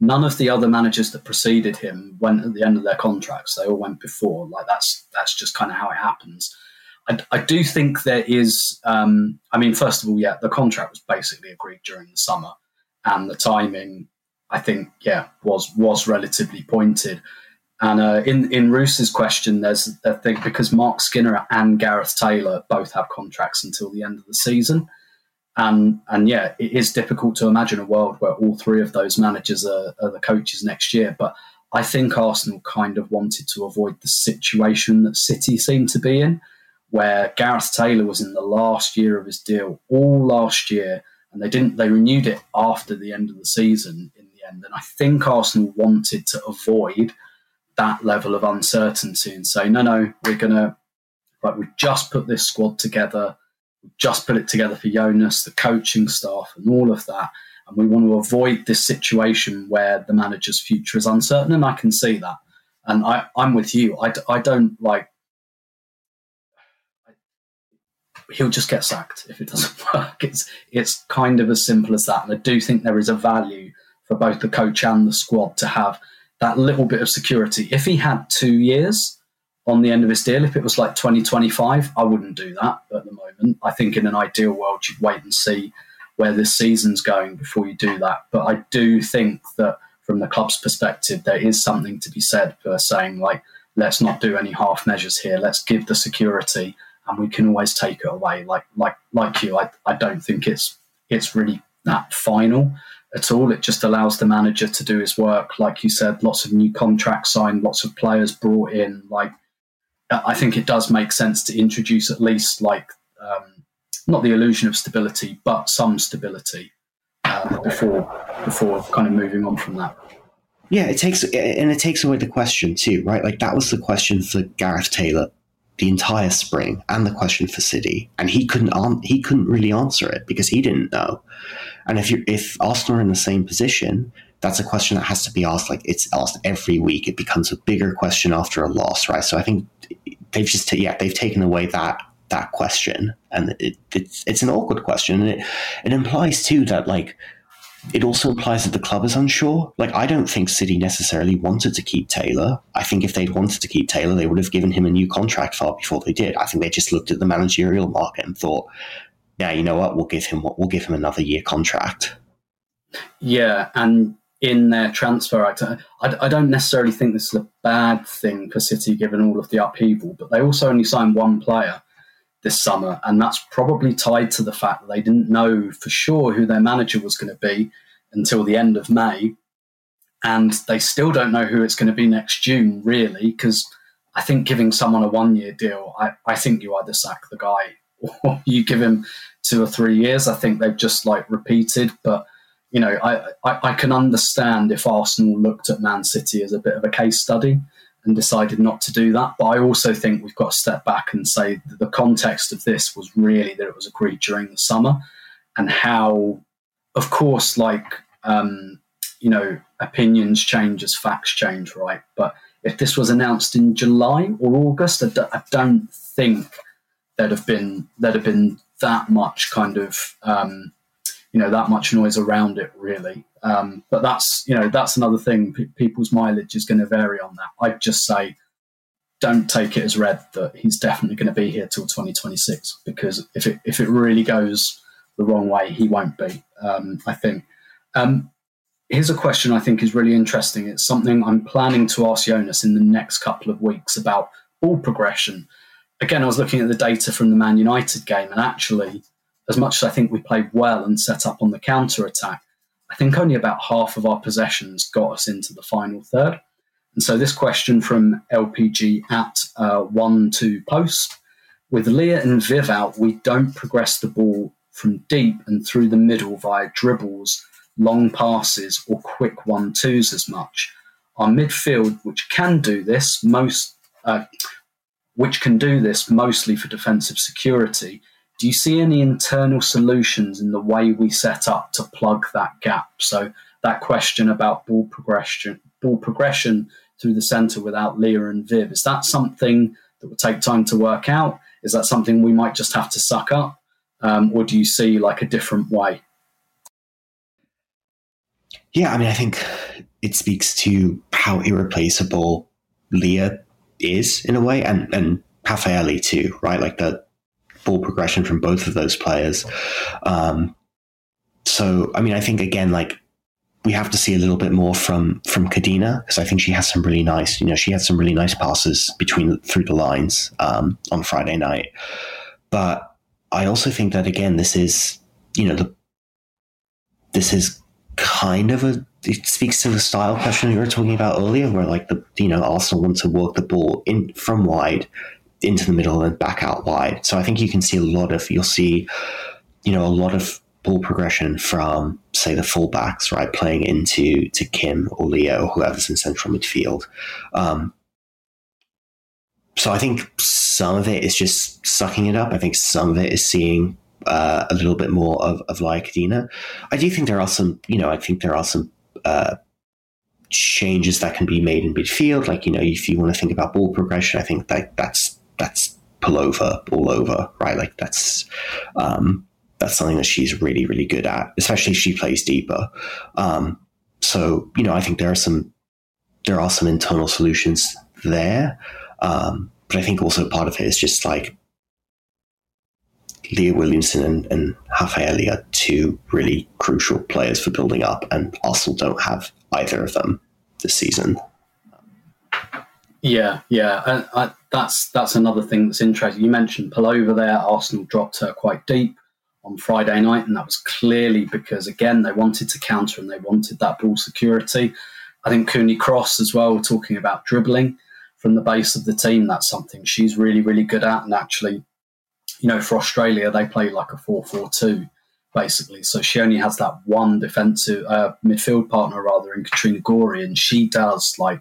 none of the other managers that preceded him went at the end of their contracts. They all went before. Like that's that's just kind of how it happens. I, I do think there is. Um, I mean, first of all, yeah, the contract was basically agreed during the summer and the timing, I think, yeah, was was relatively pointed. And uh, in in Roos's question, there's a thing because Mark Skinner and Gareth Taylor both have contracts until the end of the season, and and yeah, it is difficult to imagine a world where all three of those managers are, are the coaches next year. But I think Arsenal kind of wanted to avoid the situation that City seemed to be in, where Gareth Taylor was in the last year of his deal all last year and they didn't. They renewed it after the end of the season in the end, and I think Arsenal wanted to avoid that level of uncertainty and say, no, no, we're gonna like We just put this squad together. Just put it together for Jonas, the coaching staff, and all of that. And we want to avoid this situation where the manager's future is uncertain. And I can see that. And I, I'm with you. I, I don't like he'll just get sacked if it doesn't <laughs> work. It's it's kind of as simple as that. And I do think there is a value for both the coach and the squad to have that little bit of security. If he had two years on the end of his deal, if it was like 2025, I wouldn't do that at the moment. I think in an ideal world, you'd wait and see where this season's going before you do that. But I do think that from the club's perspective, there is something to be said for saying, like, let's not do any half measures here. Let's give the security and we can always take it away. Like like like you, I, I don't think it's it's really that final at all. It just allows the manager to do his work. Like you said, lots of new contracts signed, lots of players brought in. Like I think it does make sense to introduce at least like um, not the illusion of stability, but some stability. uh, before before kind of moving on from that. Yeah, it takes and it takes away the question too, right? Like that was the question for Gareth Taylor the entire spring and the question for City, and he couldn't an- he couldn't really answer it because he didn't know. And if you if Arsenal are in the same position, that's a question that has to be asked. Like it's asked every week. It becomes a bigger question after a loss, right? So I think they've just t- yeah they've taken away that that question, and it, it's it's an awkward question, and it it implies too that like it also implies that the club is unsure. Like, I don't think City necessarily wanted to keep Taylor. I think if they'd wanted to keep Taylor, they would have given him a new contract far before they did. I think they just looked at the managerial market and thought, "Yeah, you know what? We'll give him what we'll give him another year contract." Yeah, and in their transfer act, I, I don't necessarily think this is a bad thing for City given all of the upheaval, but they also only signed one player this summer, and that's probably tied to the fact that they didn't know for sure who their manager was going to be until the end of May, and they still don't know who it's going to be next June, really, because I think giving someone a one-year deal, I, I think you either sack the guy <laughs> or you give him two or three years. I think they've just like repeated, but you know, I, I, I can understand if Arsenal looked at Man City as a bit of a case study and decided not to do that. But I also think we've got to step back and say the context of this was really that it was agreed during the summer and how, of course, like, um, you know, opinions change as facts change, right? But if this was announced in July or August, I d- I don't think there'd have been there'd have been that much kind of um, you know that much noise around it really. Um, but that's you know that's another thing. P- people's mileage is going to vary on that. I'd just say don't take it as read that he's definitely going to be here till 2026 because if it if it really goes the wrong way, he won't be. Um, I think. Um, here's a question I think is really interesting. It's something I'm planning to ask Jonas in the next couple of weeks about ball progression. Again, I was looking at the data from the Man United game, and actually, as much as I think we played well and set up on the counter attack, I think only about half of our possessions got us into the final third. And so this question from LPG at uh, 1 2 post with Leah and Viv out, we don't progress the ball from deep and through the middle via dribbles, long passes, or quick one twos as much. Our midfield, which can do this, most uh, which can do this mostly for defensive security, do you see any internal solutions in the way we set up to plug that gap? So that question about ball progression, ball progression through the centre without Leah and Viv, is that something that would take time to work out? Is that something we might just have to suck up, um, or do you see like a different way? Yeah, I mean, I think it speaks to how irreplaceable Leah is in a way, and and Rafaelle too, right? Like the ball progression from both of those players. Um, so, I mean, I think again, like we have to see a little bit more from from Codina because I think she has some really nice, you know, she had some really nice passes between through the lines um, on Friday night. But I also think that again, this is, you know, the this is kind of a it speaks to the style question we were talking about earlier, where like the you know Arsenal want to work the ball in from wide into the middle and back out wide. So I think you can see a lot of you'll see, you know, a lot of ball progression from say the fullbacks, right, playing into to Kim or Lia, or whoever's in central midfield. Um, so I think some of it is just sucking it up. I think some of it is seeing uh, a little bit more of, of Leah I do think there are some, you know, I think there are some uh, changes that can be made in midfield. Like, you know, if you want to think about ball progression, I think that that's that's Pelova all over, right? Like that's um, that's something that she's really, really good at, especially she plays deeper. Um, so, you know, I think there are some there are some internal solutions there. Um, but I think also part of it is just like Leah Williamson and, and Rafaelle are two really crucial players for building up, and Arsenal don't have either of them this season. Yeah, yeah, and I, that's that's another thing that's interesting. You mentioned Pelova there. Arsenal dropped her quite deep on Friday night, and that was clearly because again they wanted to counter and they wanted that ball security. I think Cooney Cross as well, talking about dribbling from the base of the team. That's something she's really, really good at. And actually, you know, for Australia, they play like a 4 4 2 basically. So she only has that one defensive uh, midfield partner rather in Katrina Gorry, and she does like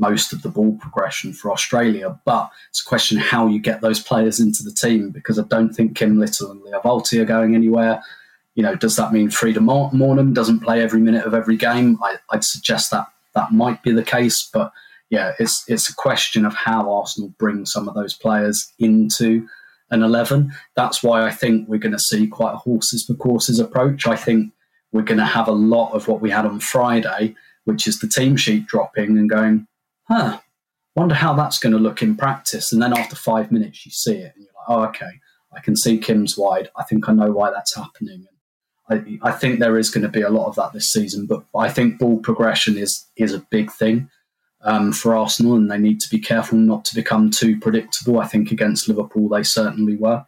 most of the ball progression for Australia. But it's a question how you get those players into the team because I don't think Kim Little and Lia Wälti are going anywhere. You know, does that mean Frida Maanum doesn't play every minute of every game? I, I'd suggest that that might be the case, but yeah, it's it's a question of how Arsenal bring some of those players into an eleven. That's why I think we're going to see quite a horses for courses approach. I think we're going to have a lot of what we had on Friday, which is the team sheet dropping and going, huh, wonder how that's going to look in practice. And then after five minutes, you see it and you're like, oh, okay, I can see Kim's wide. I think I know why that's happening. I, I think there is going to be a lot of that this season, but I think ball progression is is a big thing um, for Arsenal, and they need to be careful not to become too predictable. I think against Liverpool they certainly were.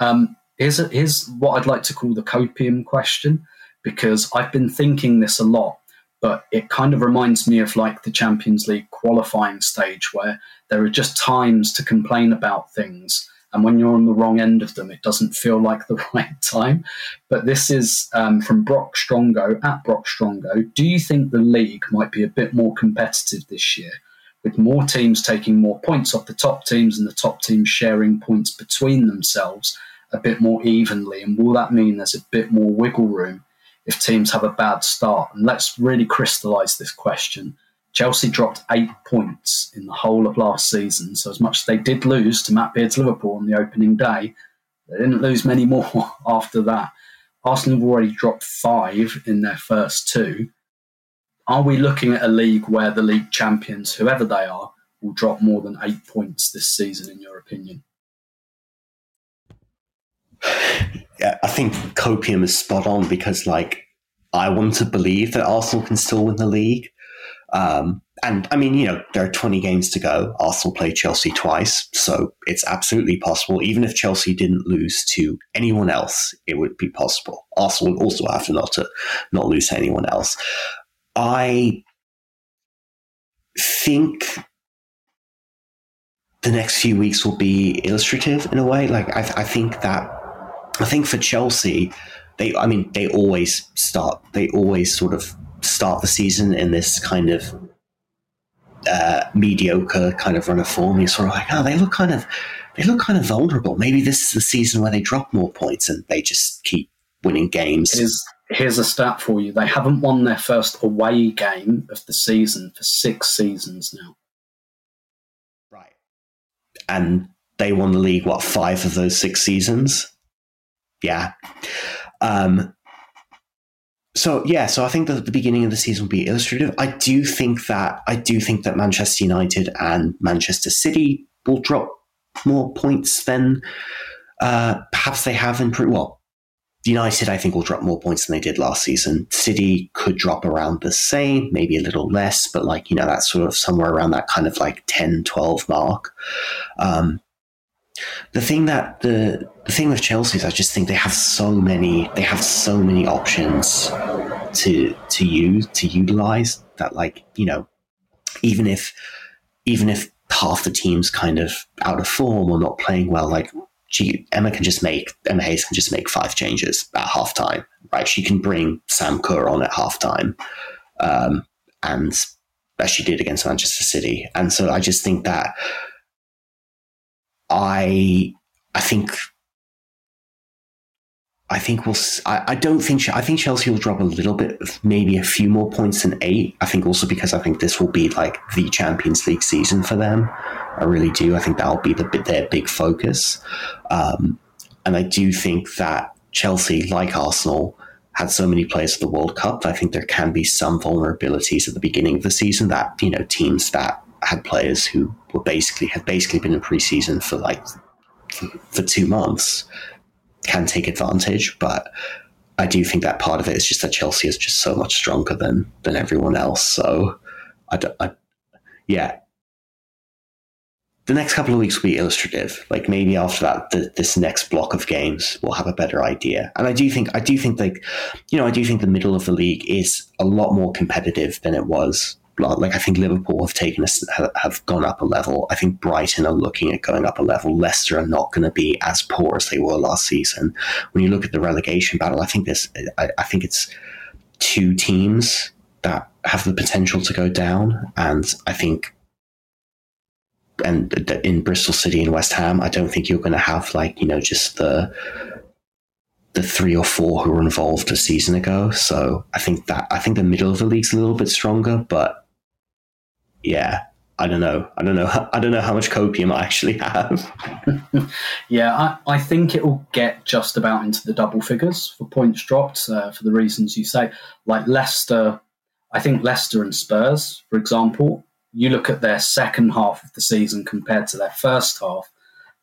Um, here's, a, here's what I'd like to call the copium question, because I've been thinking this a lot but it kind of reminds me of like the Champions League qualifying stage where there are just times to complain about things. And when you're on the wrong end of them, it doesn't feel like the <laughs> right time. But this is um, from Brock Strongo at Brock Strongo. Do you think the league might be a bit more competitive this year, with more teams taking more points off the top teams and the top teams sharing points between themselves a bit more evenly? And will that mean there's a bit more wiggle room if teams have a bad start. And let's really crystallise this question. Chelsea dropped eight points in the whole of last season. So, as much as they did lose to Matt Beard's Liverpool on the opening day, they didn't lose many more <laughs> after that. Arsenal have already dropped five in their first two. Are we looking at a league where the league champions, whoever they are, will drop more than eight points this season, in your opinion? <laughs> I think Copium is spot on because, like, I want to believe that Arsenal can still win the league. Um, and I mean, you know, there are 20 games to go. Arsenal play Chelsea twice, so it's absolutely possible. Even if Chelsea didn't lose to anyone else, it would be possible. Arsenal would also have to not to not lose to anyone else. I think the next few weeks will be illustrative in a way. Like I, I think that I think for Chelsea, they I mean they always start they always sort of start the season in this kind of uh, mediocre kind of run of form. You're sort of like, oh, they look kind of they look kind of vulnerable. Maybe this is the season where they drop more points and they just keep winning games. Here's, here's a stat for you: they haven't won their first away game of the season for six seasons now. Right, and they won the league what five of those six seasons yeah. Um, so yeah, so I think that the beginning of the season will be illustrative. I do think that I do think that Manchester United and Manchester City will drop more points than uh, perhaps they have in pre- well. United, I think, will drop more points than they did last season. City could drop around the same, maybe a little less, but like, you know, that's sort of somewhere around that kind of like 10, 12 mark. Um, the thing that the the thing with Chelsea is I just think they have so many they have so many options to to use to utilize that like you know even if even if half the team's kind of out of form or not playing well like she Emma can just make Emma Hayes can just make five changes at halftime right? She can bring Sam Kerr on at halftime um, and as she did against Manchester City. And so I just think that I I think I think we'll. I, I don't think. I think Chelsea will drop a little bit, maybe a few more points than eight. I think also because I think this will be like the Champions League season for them. I really do. I think that'll be the their big focus, um, and I do think that Chelsea, like Arsenal, had so many players at the World Cup. I think there can be some vulnerabilities at the beginning of the season that you know teams that had players who were basically had basically been in preseason for like for, for two months can take advantage, but I do think that part of it is just that Chelsea is just so much stronger than than everyone else. So I, I yeah. The next couple of weeks will be illustrative. Like maybe after that, the, this next block of games, we'll have a better idea. And I do think, I do think, like, you know, I do think the middle of the league is a lot more competitive than it was like I think Liverpool have taken a, have gone up a level. I think Brighton are looking at going up a level. Leicester are not going to be as poor as they were last season. When you look at the relegation battle, I think this I, I think it's two teams that have the potential to go down, and I think and in Bristol City and West Ham, I don't think you're going to have like you know just the the three or four who were involved a season ago. So I think that I think the middle of the league's a little bit stronger, but yeah, I don't know. I don't know. <laughs> I don't know how much copium I actually have. <laughs> yeah, I, I think it will get just about into the double figures for points dropped uh, for the reasons you say. Like Leicester, I think Leicester and Spurs, for example, you look at their second half of the season compared to their first half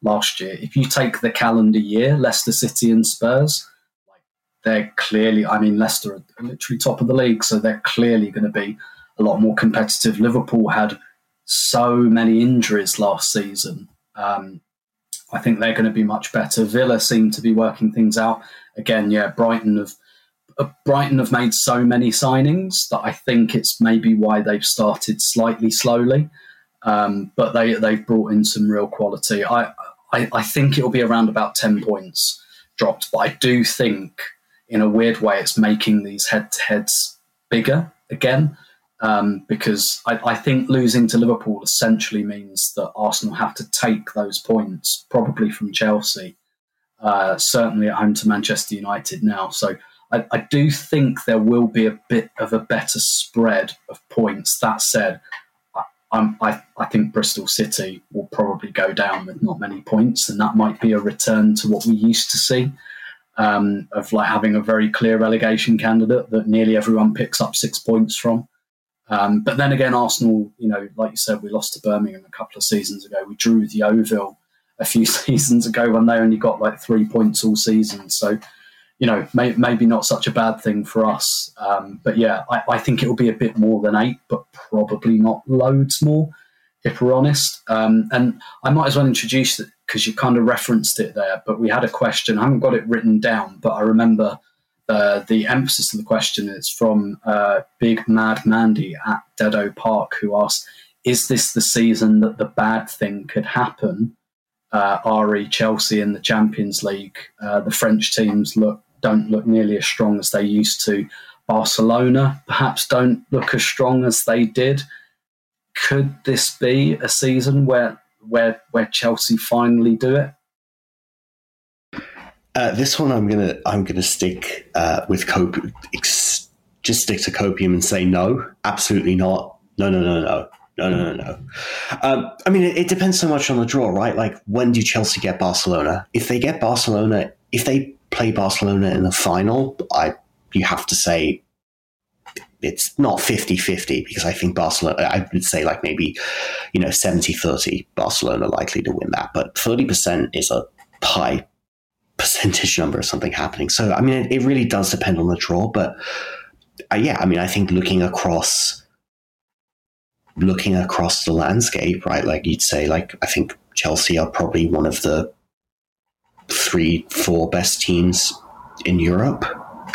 last year. If you take the calendar year, Leicester City and Spurs, like they're clearly, I mean, Leicester are literally top of the league, so they're clearly going to be a lot more competitive. Liverpool had so many injuries last season. Um, I think they're going to be much better. Villa seem to be working things out again. Yeah, Brighton have uh, Brighton have made so many signings that I think it's maybe why they've started slightly slowly. Um, but they they've brought in some real quality. I, I I think it'll be around about ten points dropped, but I do think in a weird way it's making these head to heads bigger again um, because I, I, think losing to Liverpool essentially means that Arsenal have to take those points, probably from Chelsea, uh, certainly at home to Manchester United now. So I, I, do think there will be a bit of a better spread of points. That said, I, I, I think Bristol City will probably go down with not many points, and that might be a return to what we used to see. Um, of like having a very clear relegation candidate that nearly everyone picks up six points from. Um, but then again, Arsenal, you know, like you said, we lost to Birmingham a couple of seasons ago. We drew the Yeovil a few <laughs> seasons ago when they only got like three points all season. So, you know, may, maybe not such a bad thing for us. Um, but yeah, I, I, think it will be a bit more than eight, but probably not loads more, if we're honest. Um, and I might as well introduce it because you kind of referenced it there. But we had a question. I haven't got it written down, but I remember uh, the emphasis of the question is from uh, Big Mad Mandy at Deado Park, who asks, "Is this the season that the bad thing could happen?" Uh, RE Chelsea in the Champions League, uh, the French teams look don't look nearly as strong as they used to. Barcelona perhaps don't look as strong as they did. Could this be a season where where where Chelsea finally do it? Uh, this one, I'm gonna I'm gonna stick uh, with cope. Ex- just stick to copium and say no, absolutely not. No, no, no, no. No, no, no, no. Um, I mean, it, it, depends so much on the draw, right? Like, when do Chelsea get Barcelona? If they get Barcelona, if they play Barcelona in the final, I you have to say it's not 50-50 because I think Barcelona, I would say like maybe, you know, 70-30 Barcelona likely to win that. But 30% is a high percentage number of something happening. So, I mean, it, it really does depend on the draw, but uh, yeah, I mean, I think looking across, looking across the landscape, right? Like you'd say, like I think Chelsea are probably one of the three, four best teams in Europe,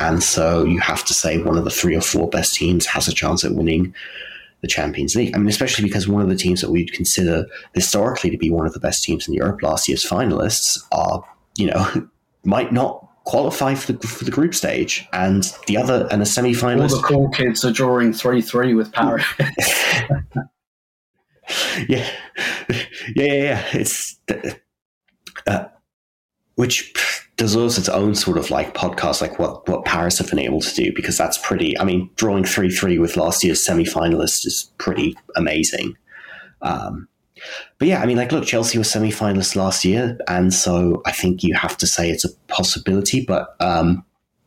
and so you have to say one of the three or four best teams has a chance at winning the Champions League. I mean, especially because one of the teams that we'd consider historically to be one of the best teams in Europe, last year's finalists, are you know <laughs> might not qualify for the, for the group stage, and the other and the semi finalists. All the cool kids are drawing three three with Paris. <laughs> yeah. yeah, yeah, yeah. It's uh, which deserves its own sort of like podcast, like what what Paris have been able to do, because that's pretty. I mean, drawing three three with last year's semi finalists is pretty amazing. Um, but yeah, I mean, like, look, Chelsea was semi finalists last year, and so I think you have to say it's a possibility. But um,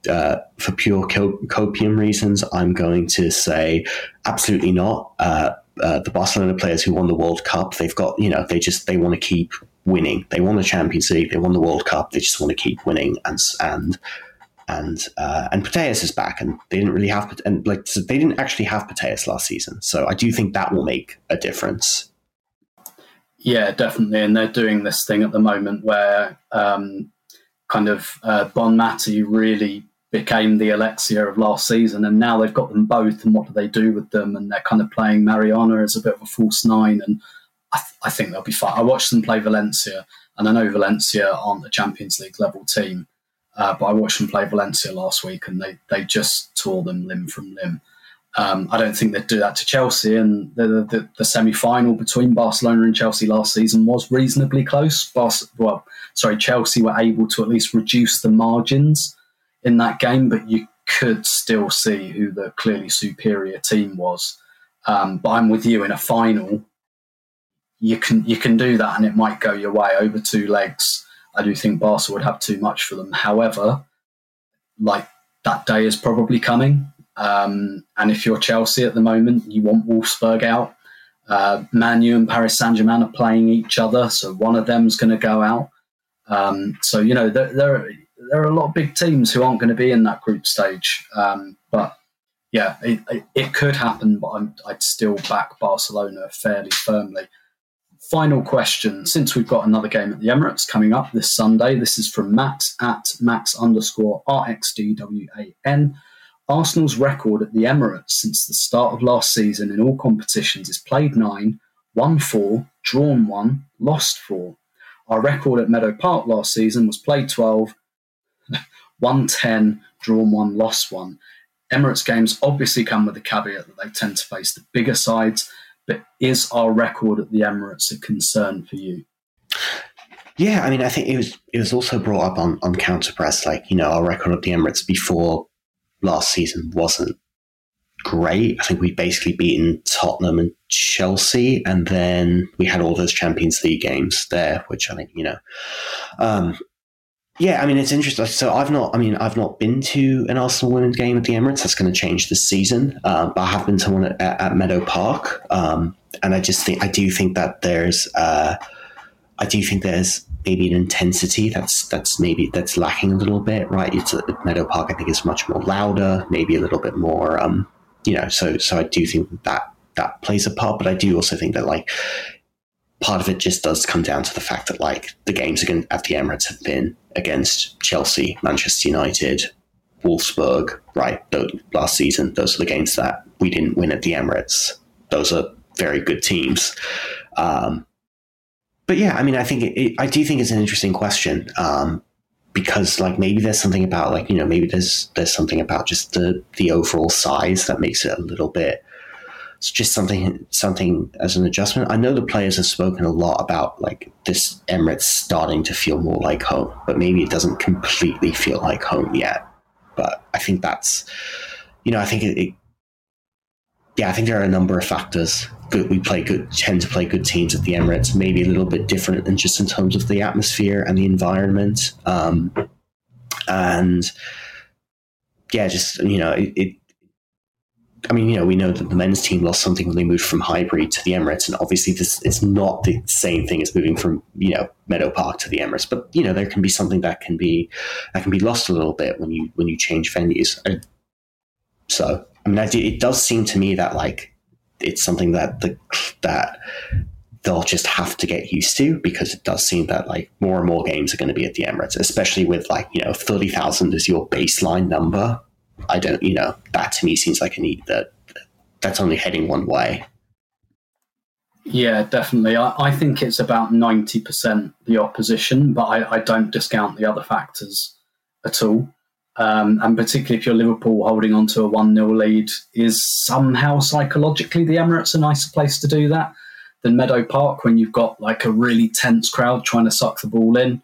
uh, for pure copium reasons, I'm going to say absolutely not. Uh, uh, the Barcelona players who won the World Cup, they've got, you know, they just they want to keep winning. They won the Champions League, they won the World Cup. They just want to keep winning, and and and uh, and Putellas is back, and they didn't really have and like so they didn't actually have Putellas last season. So I do think that will make a difference. Yeah, definitely. And they're doing this thing at the moment where um, kind of uh, Bonmati really became the Alexia of last season, and now they've got them both. And what do they do with them? And they're kind of playing Mariona as a bit of a false nine, and I, th- I think they'll be fine. I watched them play Valencia, and I know Valencia aren't a Champions League level team, uh, but I watched them play Valencia last week, and they they just tore them limb from limb. Um, I don't think they'd do that to Chelsea, and the, the, the semi final between Barcelona and Chelsea last season was reasonably close. Bar- well, sorry, Chelsea were able to at least reduce the margins in that game, but you could still see who the clearly superior team was. Um, but I'm with you in a final. You can you can do that, and it might go your way over two legs. I do think Barca would have too much for them. However, like that day is probably coming. Um, and if you're Chelsea at the moment, you want Wolfsburg out. Uh, Manu and Paris Saint Germain are playing each other, so one of them's going to go out. Um, so you know there, there, there are a lot of big teams who aren't going to be in that group stage. Um, but yeah, it, it, it, could happen, but i would still back Barcelona fairly firmly. Final question: Since we've got another game at the Emirates coming up this Sunday, this is from Max at Max underscore RXDWAN. Arsenal's record at the Emirates since the start of last season in all competitions is played nine, won four, drawn one, lost four. Our record at Meadow Park last season was played 12, <laughs> won 10, drawn one, lost one. Emirates games obviously come with the caveat that they tend to face the bigger sides, but is our record at the Emirates a concern for you? Yeah, I mean, I think it was it was also brought up on on counter press, like you know, our record at the Emirates before last season wasn't great. I think we basically beaten Tottenham and Chelsea, and then we had all those Champions League games there, which I think you know. Um, yeah, I mean it's interesting. So I've not, I mean, I've not been to an Arsenal women's game at the Emirates. That's going to change this season. Um, but I have been to one at, at Meadow Park, um, and I just think I do think that there's, uh, I do think there's maybe an intensity that's that's maybe that's lacking a little bit, right? It's a, Meadow Park, I think, is much more louder, maybe a little bit more, um, you know. So so I do think that that plays a part, but I do also think that like part of it just does come down to the fact that like the games against at the Emirates have been against Chelsea, Manchester United, Wolfsburg, right? Last season, those are the games that we didn't win at the Emirates. Those are very good teams. Um, but yeah, I mean, I think it, it, I do think it's an interesting question um, because like maybe there's something about like you know maybe there's there's something about just the the overall size that makes it a little bit. It's just something something as an adjustment. I know the players have spoken a lot about like this Emirates starting to feel more like home, but maybe it doesn't completely feel like home yet. But I think that's you know I think it, it yeah I think there are a number of factors good. We play good, tend to play good teams at the Emirates. Maybe a little bit different, and just in terms of the atmosphere and the environment. Um, and yeah, just you know, it, it, I mean, you know, we know that the men's team lost something when they moved from Highbury to the Emirates, and obviously this it's not the same thing as moving from you know Meadow Park to the Emirates. But you know, there can be something that can be that can be lost a little bit when you when you change venues. So, I mean, it does seem to me that like it's something that the that they'll just have to get used to because it does seem that like more and more games are going to be at the Emirates, especially with like you know thirty thousand as your baseline number. I don't, you know, that to me seems like a need that that's only heading one way. Yeah, definitely. I, I think it's about ninety percent the opposition, but I, I don't discount the other factors at all. Um, and particularly if you're Liverpool holding on to a 1 0 lead, is somehow psychologically the Emirates a nicer place to do that than Meadow Park when you've got like a really tense crowd trying to suck the ball in?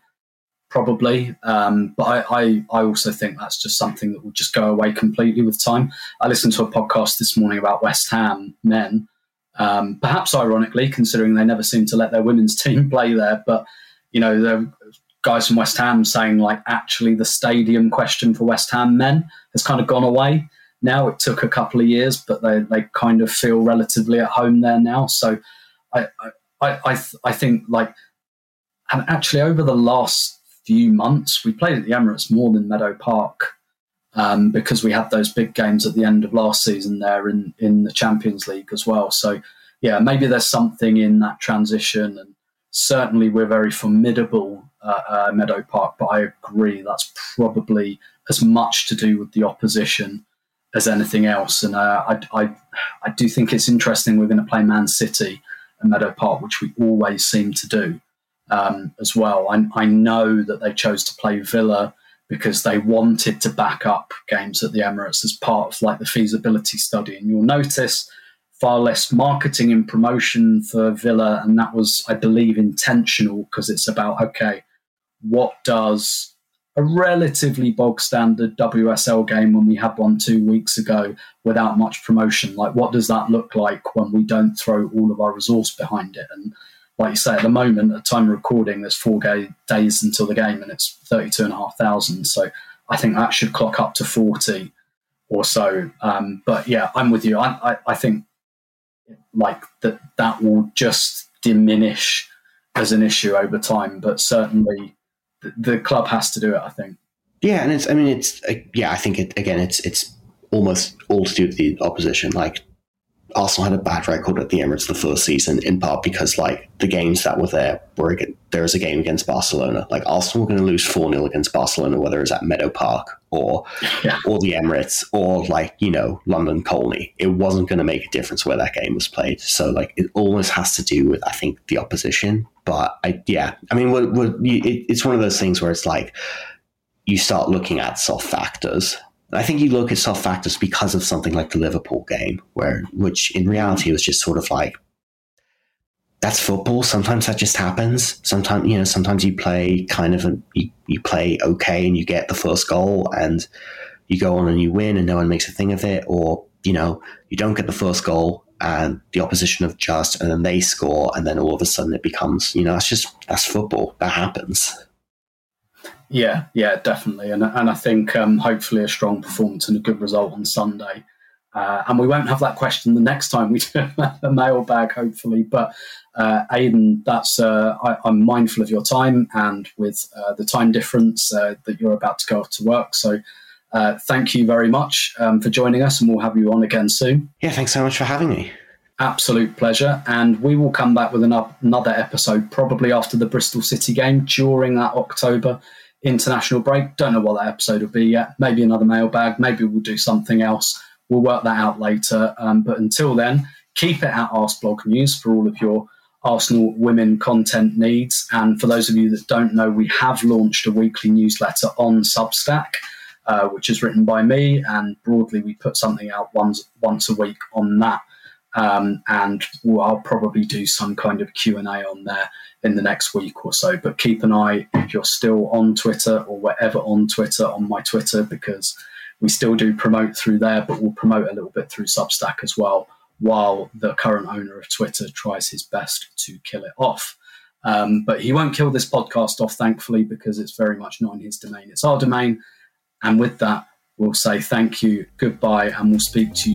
Probably. Um, but I, I, I, also think that's just something that will just go away completely with time. I listened to a podcast this morning about West Ham men, um, perhaps ironically, considering they never seem to let their women's team <laughs> play there. But, you know, guys from West Ham saying like actually the stadium question for West Ham men has kind of gone away now. It took a couple of years, but they, they kind of feel relatively at home there now. So I I I, I think like and actually over the last few months we played at the Emirates more than Meadow Park. Um, because we had those big games at the end of last season there in, in the Champions League as well. So, yeah, maybe there's something in that transition. And certainly we're very formidable uh, Meadow Park, but I agree that's probably as much to do with the opposition as anything else. And uh, I, I, I do think it's interesting we're going to play Man City at Meadow Park, which we always seem to do um, as well. I, I know that they chose to play Villa because they wanted to back up games at the Emirates as part of like the feasibility study. And you'll notice far less marketing and promotion for Villa, and that was, I believe, intentional because it's about okay, what does a relatively bog standard WSL game when we had one two weeks ago without much promotion. Like, what does that look like when we don't throw all of our resource behind it? And like you say, at the moment, at time of recording, there's four ga- days until the game and it's 32,500. So I think that should clock up to 40 or so. Um, but yeah, I'm with you. I, I, I think like that, that will just diminish as an issue over time, but certainly the club has to do it. I think. Yeah, and it's. I mean, it's. Uh, yeah, I think it again. It's. It's almost all to do with the opposition. Like Arsenal had a bad record at the Emirates the first season, in part because like the games that were there were there was a game against Barcelona. Like Arsenal were going to lose four 0 against Barcelona, whether it was at Meadow Park or yeah. or the Emirates or like you know London Colney. It wasn't going to make a difference where that game was played. So like it almost has to do with I think the opposition. But I yeah, I mean, we're, we're, it, it's one of those things where it's like you start looking at soft factors I think you look at soft factors because of something like the Liverpool game, where which in reality was just sort of like that's football. Sometimes that just happens. Sometimes you know, sometimes you play kind of a, you, you play okay and you get the first goal and you go on and you win and no one makes a thing of it, or you know, you don't get the first goal and the opposition have just and then they score and then all of a sudden it becomes you know that's just that's football that happens yeah, yeah, definitely, and and I think um, hopefully a strong performance and a good result on Sunday, uh, and we won't have that question the next time we <laughs> do a mailbag, hopefully. But uh, Aidan, that's uh, I, am mindful of your time and with uh, the time difference uh, that you're about to go off to work, so. Uh, thank you very much um, for joining us, and we'll have you on again soon. Yeah, thanks so much for having me. Absolute pleasure. And we will come back with another episode probably after the Bristol City game during that October international break. Don't know what that episode will be yet. Maybe another mailbag. Maybe we'll do something else. We'll work that out later. Um, but until then, keep it at Arseblog News for all of your Arsenal women content needs. And for those of you that don't know, we have launched a weekly newsletter on Substack. Uh, which is written by me, and broadly we put something out once once a week on that. Um, and we'll, I'll probably do some kind of Q and A on there in the next week or so. But keep an eye if you're still on Twitter or wherever on Twitter on my Twitter because we still do promote through there, but we'll promote a little bit through Substack as well. While the current owner of Twitter tries his best to kill it off. Um, but he won't kill this podcast off, thankfully, because it's very much not in his domain. It's our domain. And with that, we'll say thank you, goodbye, and we'll speak to you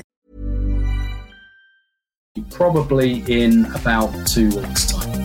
Probably in about two weeks' time.